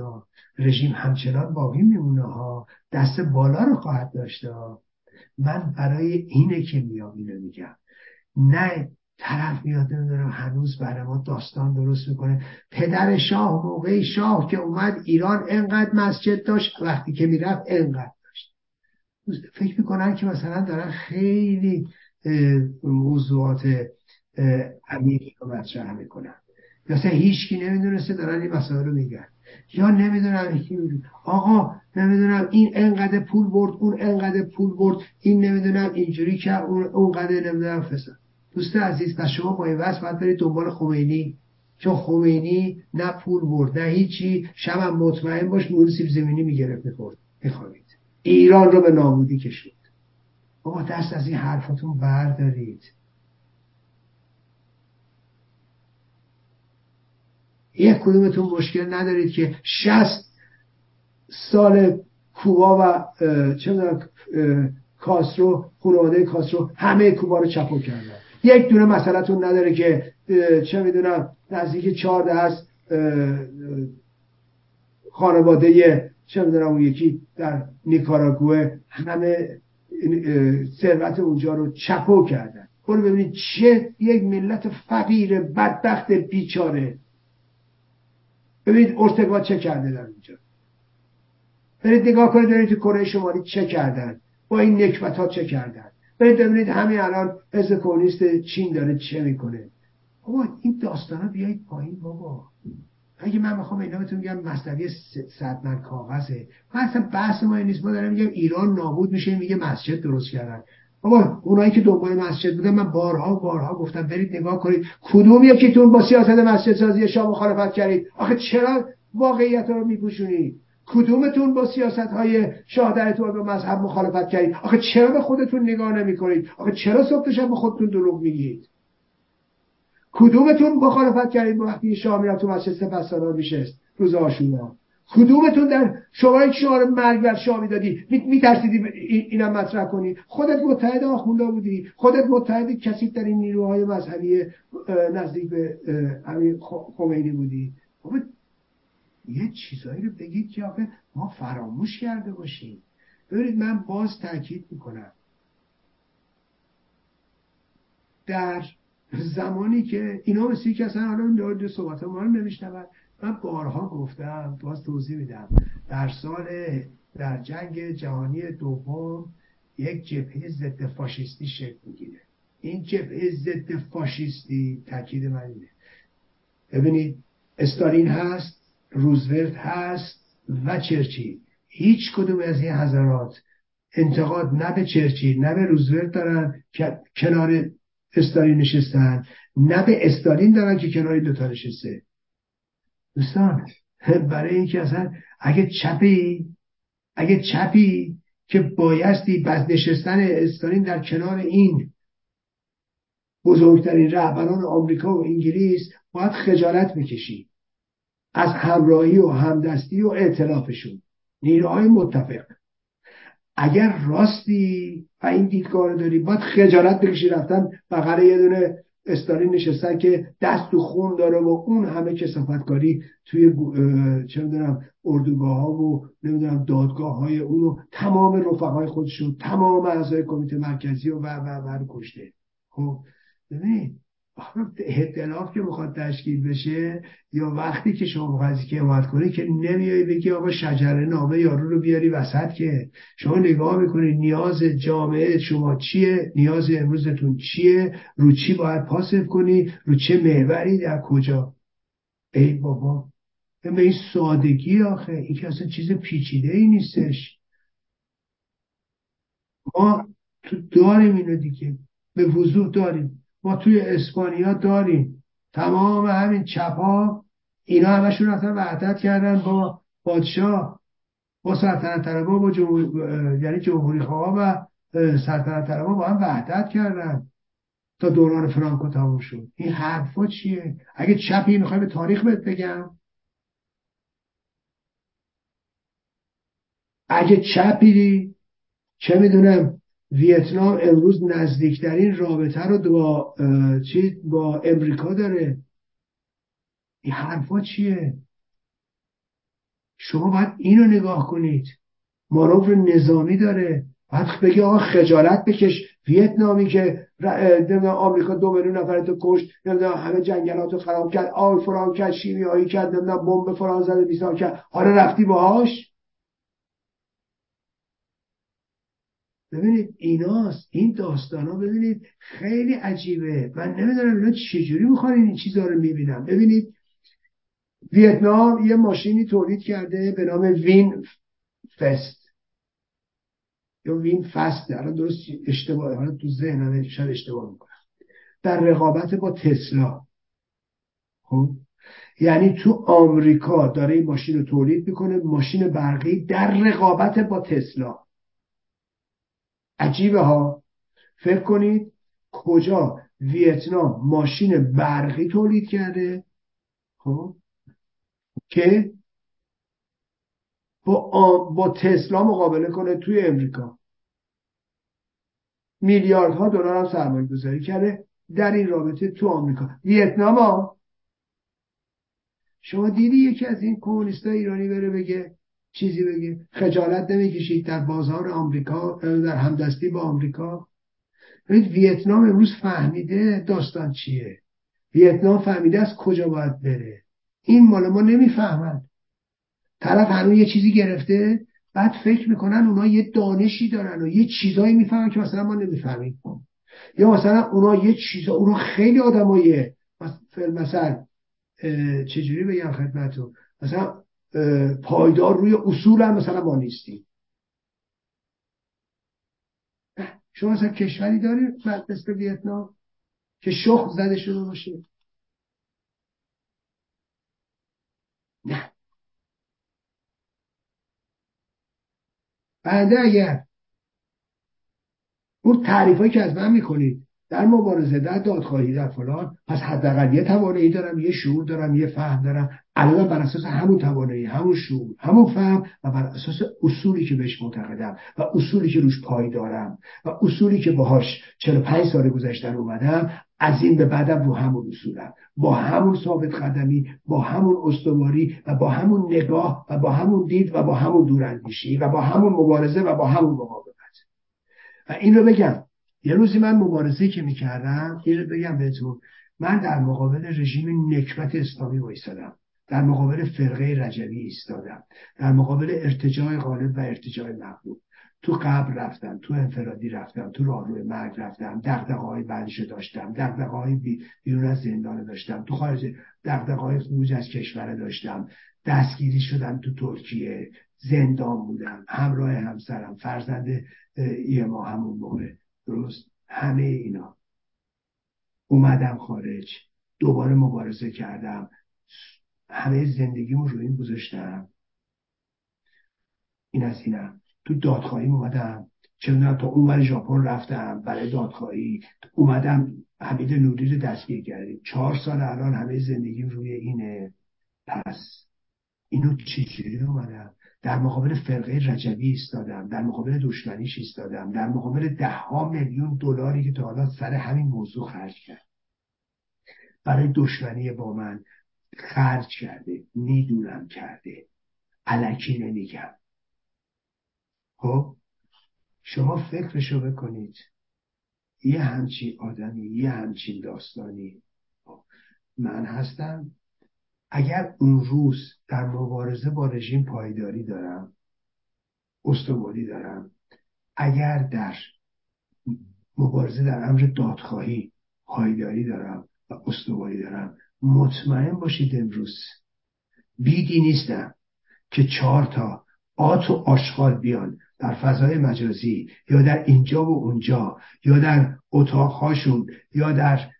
رژیم همچنان باقی میمونه ها دست بالا رو خواهد داشته من برای اینه که میام اینو میگم. نه طرف میاد نمی‌دونم هنوز برای ما داستان درست می‌کنه. پدر شاه موقعی شاه که اومد ایران انقدر مسجد داشت وقتی که می‌رفت انقدر داشت. فکر می‌کنن که مثلا دارن خیلی موضوعات عمیقی رو مطرح می‌کنن. یا مثلا هیچکی نمی‌دونسته دارن این مسائل رو میگن. یا نمی‌دونم آقا نمی‌دونم این انقدر پول برد اون انقدر پول برد این نمی‌دونم اینجوری که اون اونقدر نمی‌دونم فساد دوست عزیز پس شما با این وصف باید برید دنبال خمینی. چون خمینی نه پول برد نه هیچی. شبم مطمئن باش نور سیب زمینی می‌گرفت می‌خورد. میخوابید. ایران رو به نابودی کشید. بابا دست از این حرفاتون بردارید. یک کدومتون مشکل ندارید که شست سال کوبا و چه کاسرو خانواده کاسرو همه کوبا رو چپو کردن. یک دونه مسئلهتون نداره که چه می‌دونم نزدیک چهارده هست خانواده چه می‌دونم اون یکی در نیکاراگوه همه ثروت اونجا رو چپو کردن. برو ببینید چه یک ملت فقیر بدبخت بیچاره ببینید ارتقا چه کرده در اونجا برید نگاه کنید ببینید تو کره شمالی چه کردن با این نکبت ها چه کردن. برید ببینید همین الان حزب کمونیست چین داره چه می‌کنه. بابا این داستان ها بیایید پایین بابا. اگه من می‌خوام اینا بهتون میگم مصنوی صد من کاغذه من اصلا بحث ما این نیست. ما میگم ایران نابود میشه میگه مسجد درست کردن. بابا اونایی که دنبال مسجد بودن من بارها بارها گفتم برید نگاه کنید. کدوم یکیتون با سیاست مسجد سازی شاه مخالفت کردید؟ آخه چرا واقعیت رو میپوشونید؟ کدومتون با سیاست های شاه و مذهب مخالفت کردید؟ آخه چرا به خودتون نگاه نمی کنید آخه چرا صبح شب به خودتون دروغ میگید؟ کدومتون مخالفت کردید وقتی شاه می‌رفت تو مسجد سپهسالار میشست؟ روز آشورا کدومتون در شما شعار مرگ بر شاه می‌دادی؟ میترسیدی اینم مطرح کنی؟ خودت متحد آخونده بودی. خودت متحد کسی در این نیروهای مذهبی نزدیک به همین خمینی بودی. یه چیزایی رو بگید که آخه ما فراموش کرده باشیم. ببینید من باز تاکید می‌کنم. در زمانی که اینا مثل که اصلا الان دو صحبت ما رو نمیشنون. من بارها گفتم باز توضیح میدم. در سال در جنگ جهانی دوم یک جبهه ضد فاشیستی شکل می‌گیره. این جبهه ضد فاشیستی تاکید من اینه. ببینید استالین هست روزولت هست و چرچیل. هیچ کدوم از این حضرات انتقاد نه به چرچیل نه به روزولت دارن که کنار استالین نشستن نه به استالین دارن که کنار دوتا نشسته. دوستان برای اینکه اصلا اگه چپی اگه چپی که بایستی بس نشستن استالین در کنار این بزرگترین رهبران آمریکا و انگلیس باید خجالت بکشی از همراهی و همدستی و اعتلافشون نیروهای متفق. اگر راستی و این دیدگاه داری باید خجالت بکشی رفتن بغل یه دونه استالین نشستن که دست و خون داره و اون همه کسافتکاری توی چه می‌دونم اردوگاه ها و نمی‌دونم دادگاه های اونو تمام رفقای خودشون تمام اعضای کمیته مرکزی و و و کشته. خب ببین احتلاف که می‌خواد تشکیل بشه یا وقتی که شما می‌خواد که اماد کنی که نمیای بگی آقا شجره نامه یارو رو بیاری وسط که شما نگاه می‌کنی نیاز جامعه شما چیه؟ نیاز امروزتون چیه؟ رو چی باید پاسف کنی؟ رو چه محوری؟ در کجا؟ ای بابا به این سادگی آخه این که اصلا چیز پیچیده ای نیستش. ما تو داریم اینو دیگه به وضوح داریم. ما توی اسپانیا داریم. تمام همین چپا اینا همشون اصلا وحدت کردن با پادشاه با سلطنت طلبا با جمهوری یعنی جمهوری خواه و سلطنت طلبا با هم وحدت کردن تا دوران فرانکو تموم شد. این حرفا چیه؟ اگه چپی می‌خوای به تاریخ بهت بگم. اگه چپی چه می‌دونم ویتنام امروز نزدیکترین رابطه رو با چی؟ با امریکا داره. این حرفا چیه؟ شما باید اینو نگاه کنید. مانور نظامی داره. باید بگی آقا خجالت بکش. ویتنامی که آمریکا دو میلیون نفر تو کشت نمی‌دونم همه جنگلات رو خراب کرد آی فران کرد شیمیایی کرد نمی‌دونم بمب فران زده بیسار کرد. حالا رفتی باهاش؟ ببینید ایناست این داستان ها ببینید خیلی عجیبه من نمی‌دونم اینا چجوری می‌خوان این چیزها رو می‌بینم ببینید ویتنام یه ماشینی تولید کرده به نام وین فست. یا وین فست الان درست اشتباه حالا تو ذهنم شاید اشتباه می‌کنم. در رقابت با تسلا. خب؟ یعنی تو آمریکا داره این ماشین رو تولید می‌کنه ماشین برقی در رقابت با تسلا. عجیبه ها. فکر کنید کجا ویتنام ماشین برقی تولید کرده؟ خب. که با, با تسلا مقابله کنه توی امریکا. میلیاردها دلار هم سرمایه گذاری کرده در این رابطه تو آمریکا. ویتنام ها شما دیدی یکی از این کمونیست ایرانی بره بگه چیزی بگه خجالت نمی‌کشید در بازار آمریکا در همدستی با آمریکا. ویتنام امروز فهمیده داستان چیه. ویتنام فهمیده از کجا باید بره. این مال ما نمی‌فهمند طرف هنوز یه چیزی گرفته بعد فکر می‌کنن اونا یه دانشی دارن و یه چیزایی می‌فهمن که مثلا ما نمی‌فهمیم. یا مثلا اونا یه چیزا اونا خیلی آدمای مثلا چجوری بگم خدمتتون؟ مثلا پایدار روی اصول هم مثلا ما نیستیم. شما مثلا کشوری داریم مثل ویتنام که شخ زده شده باشه؟ نه. بعد اگر اون تعریف که از من می‌کنید در مبارزه در دادخواهی در فلان پس حداقل یه توانایی دارم یه شعور دارم یه فهم دارم. الان بر اساس همون توانایی همون شعور همون فهم و بر اساس اصولی که بهش معتقدم و اصولی که روش پای دارم و اصولی که باهاش 45 سال گذشته اومدم از این به بعدم رو همون اصولم. با همون ثابت قدمی با همون استواری و با همون نگاه و با همون دید و با همون دوراندیشی و با همون مبارزه و با همون مقاومت. و این رو بگم یه روزی من مبارزه که می‌کردم این رو بگم بهتون. من در مقابل رژیم نکبت اسلامی وایسادم. در مقابل فرقه رجبی ایستادم. در مقابل ارتجاع غالب و ارتجاع مغلوب تو قبر رفتم تو انفرادی رفتم تو راهروی مرگ رفتم دقدقه های بعدش داشتم دقدقه های بیرون از زندان داشتم تو خارج دقدقه های خروج از کشور داشتم. دستگیری شدم تو ترکیه زندان بودم همراه همسرم فرزند یه ما همون موقع. درست همه اینا. اومدم خارج دوباره مبارزه کردم. همه زندگیمو رو این گذاشتم. این از اینم تو دادخواهی اومدم. چه تا اون ژاپن رفتم برای دادخواهی. اومدم حمید نوری رو دستگیر کردیم. چهار سال الان همه زندگیم روی اینه. پس اینو چجوری اومدم؟ در مقابل فرقه رجبی ایستادم در مقابل دشمنیش ایستادم در مقابل ده ها میلیون دلاری که تا حالا سر همین موضوع خرج کرد. برای دشمنی با من خرج کرده می‌دونم کرده. علکی نمیگم. خب؟ شما فکرشو بکنید. یه همچین آدمی یه همچین داستانی. من هستم. اگر اون روز در مبارزه با رژیم پایداری دارم استواری دارم اگر در مبارزه در امر دادخواهی پایداری دارم و استواری دارم مطمئن باشید امروز بیدی نیستم که چهار تا آت و آشغال بیان در فضای مجازی یا در اینجا و اونجا یا در اتاقهاشون یا در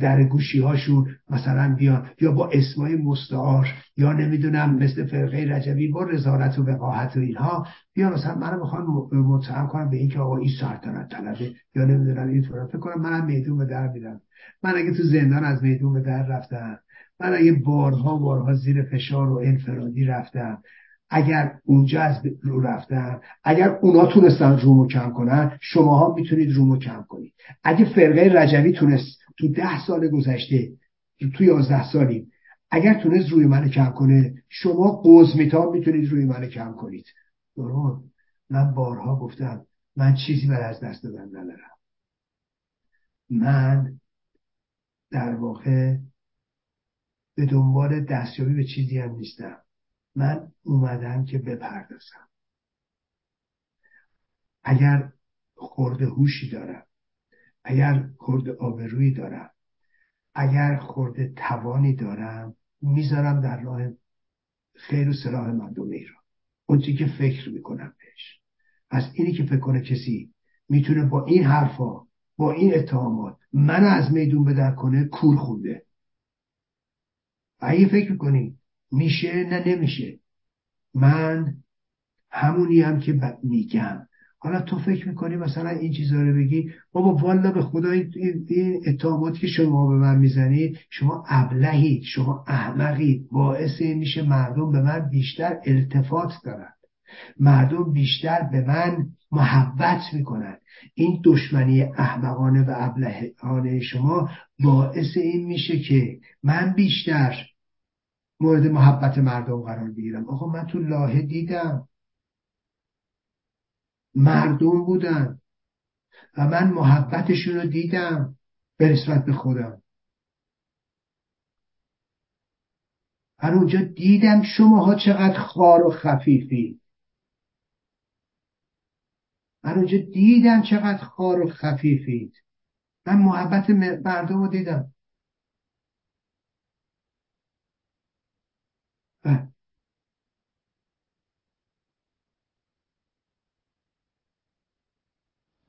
در گوشی هاشون مثلا بیان یا با اسمای مستعار یا نمی‌دونم مثل فرقه رجبی با رزارت و وقاحت و اینها بیان مثلا منو می‌خوان متهم کنم به اینکه آقا این سرطنت طلبه یا نمی‌دونم این فکر کنم منم میدون به در میرم. من اگه تو زندان از میدون به در رفتم من اگه بارها بارها زیر فشار و انفرادی رفتم اگر اونجا از رو رفتن اگر اونا تونستن رومو کم کنن شماها می‌تونید رومو کم کنید. اگه فرقه رجوی تونست تو ده سال گذشته تو یازده سالی اگر تونست روی من کم کنه شما قوزمیتا می‌تونید روی من کم کنید. درون من بارها گفتم من چیزی بر از دست دادن ندارم. من در واقع به دنبال دستیابی به چیزی هم نیستم. من اومدم که بپردازم. اگر خورده هوشی دارم اگر خورده آبرویی دارم اگر خورده توانی دارم می‌ذارم در راه خیر و صلاح مردم ایران. اون که فکر می‌کنم بهش. از اینی که فکر کنه کسی می‌تونه با این حرفا با این اتهامات منو از میدون بدر کنه کور خونده. اگه فکر می‌کنی میشه نه نمیشه من همونی هم که میگم. حالا تو فکر می‌کنی مثلا این چیزا رو بگی؟ بابا والا به خدا این اتهاماتی که شما به من می‌زنید شما ابلهید شما احمقید باعث این میشه مردم به من بیشتر التفات دارن. مردم بیشتر به من محبت می‌کنن. این دشمنی احمقانه و ابلهانه شما باعث این میشه که من بیشتر مورد محبت مردم قرار بگیرم. آقا من تو لاهه دیدم. مردم بودن. و من محبتشون رو دیدم به نسبت به خودم. من اونجا دیدم شماها چقدر خار و خفیفی. من اونجا دیدم چقدر خار و خفیفید من محبت مردم رو دیدم.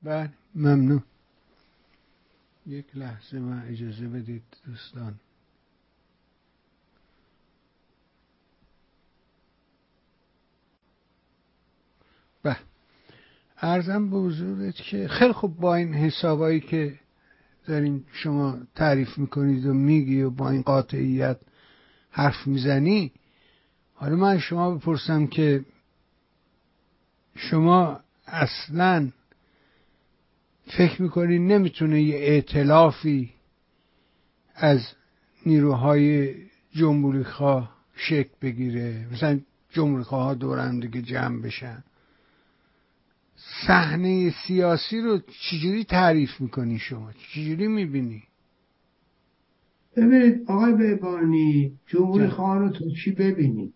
بله ممنون. یک لحظه من اجازه بدید دوستان. به ارزم به حضورت که خیلی خوب با این حسابایی که دارین شما تعریف می‌کنید و میگی و با این قاطعیت حرف می‌زنی حالا من شما بپرسم که شما اصلا فکر می‌کنید نمی‌تونه یه اعتلافی از نیروهای جمهوری خواه شکل بگیره؟ مثلا جمهوری خواه دورم دیگه جمع بشن. صحنه سیاسی رو چجوری تعریف می‌کنی شما؟ چجوری می‌بینی؟ ببینید آقای بهبانی جمهوری خواه رو تو چی ببینی؟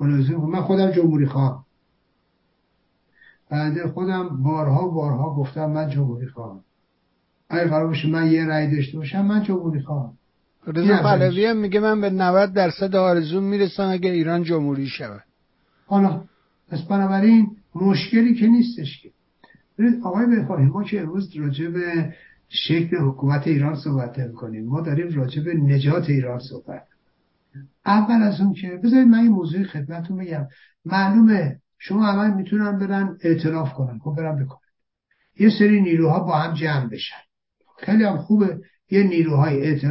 من خودم جمهوری خواه بنده خودم بارها بارها گفتم من جمهوری خواهم. اگه قرار باشه من یه رأی داشته باشم من جمهوری خواهم. رضا پهلوی هم میگه من به 90 درصد آرزوم می‌رسم اگه ایران جمهوری شود. حالا پس بنابراین مشکلی که نیستش که. آقای بخواهیم ما که امروز راجع به شکل حکومت ایران صحبت می‌کنیم ما داریم راجع به نجات ایران صحبت اول از اون که بذارید من این موضوع خدمتتون بگم. معلومه شما اول می‌تونن برن اعتراف کنن خب برن بکنن. یه سری نیروها با هم جمع بشن. خیلی هم خوبه یه نیروهای اعتراف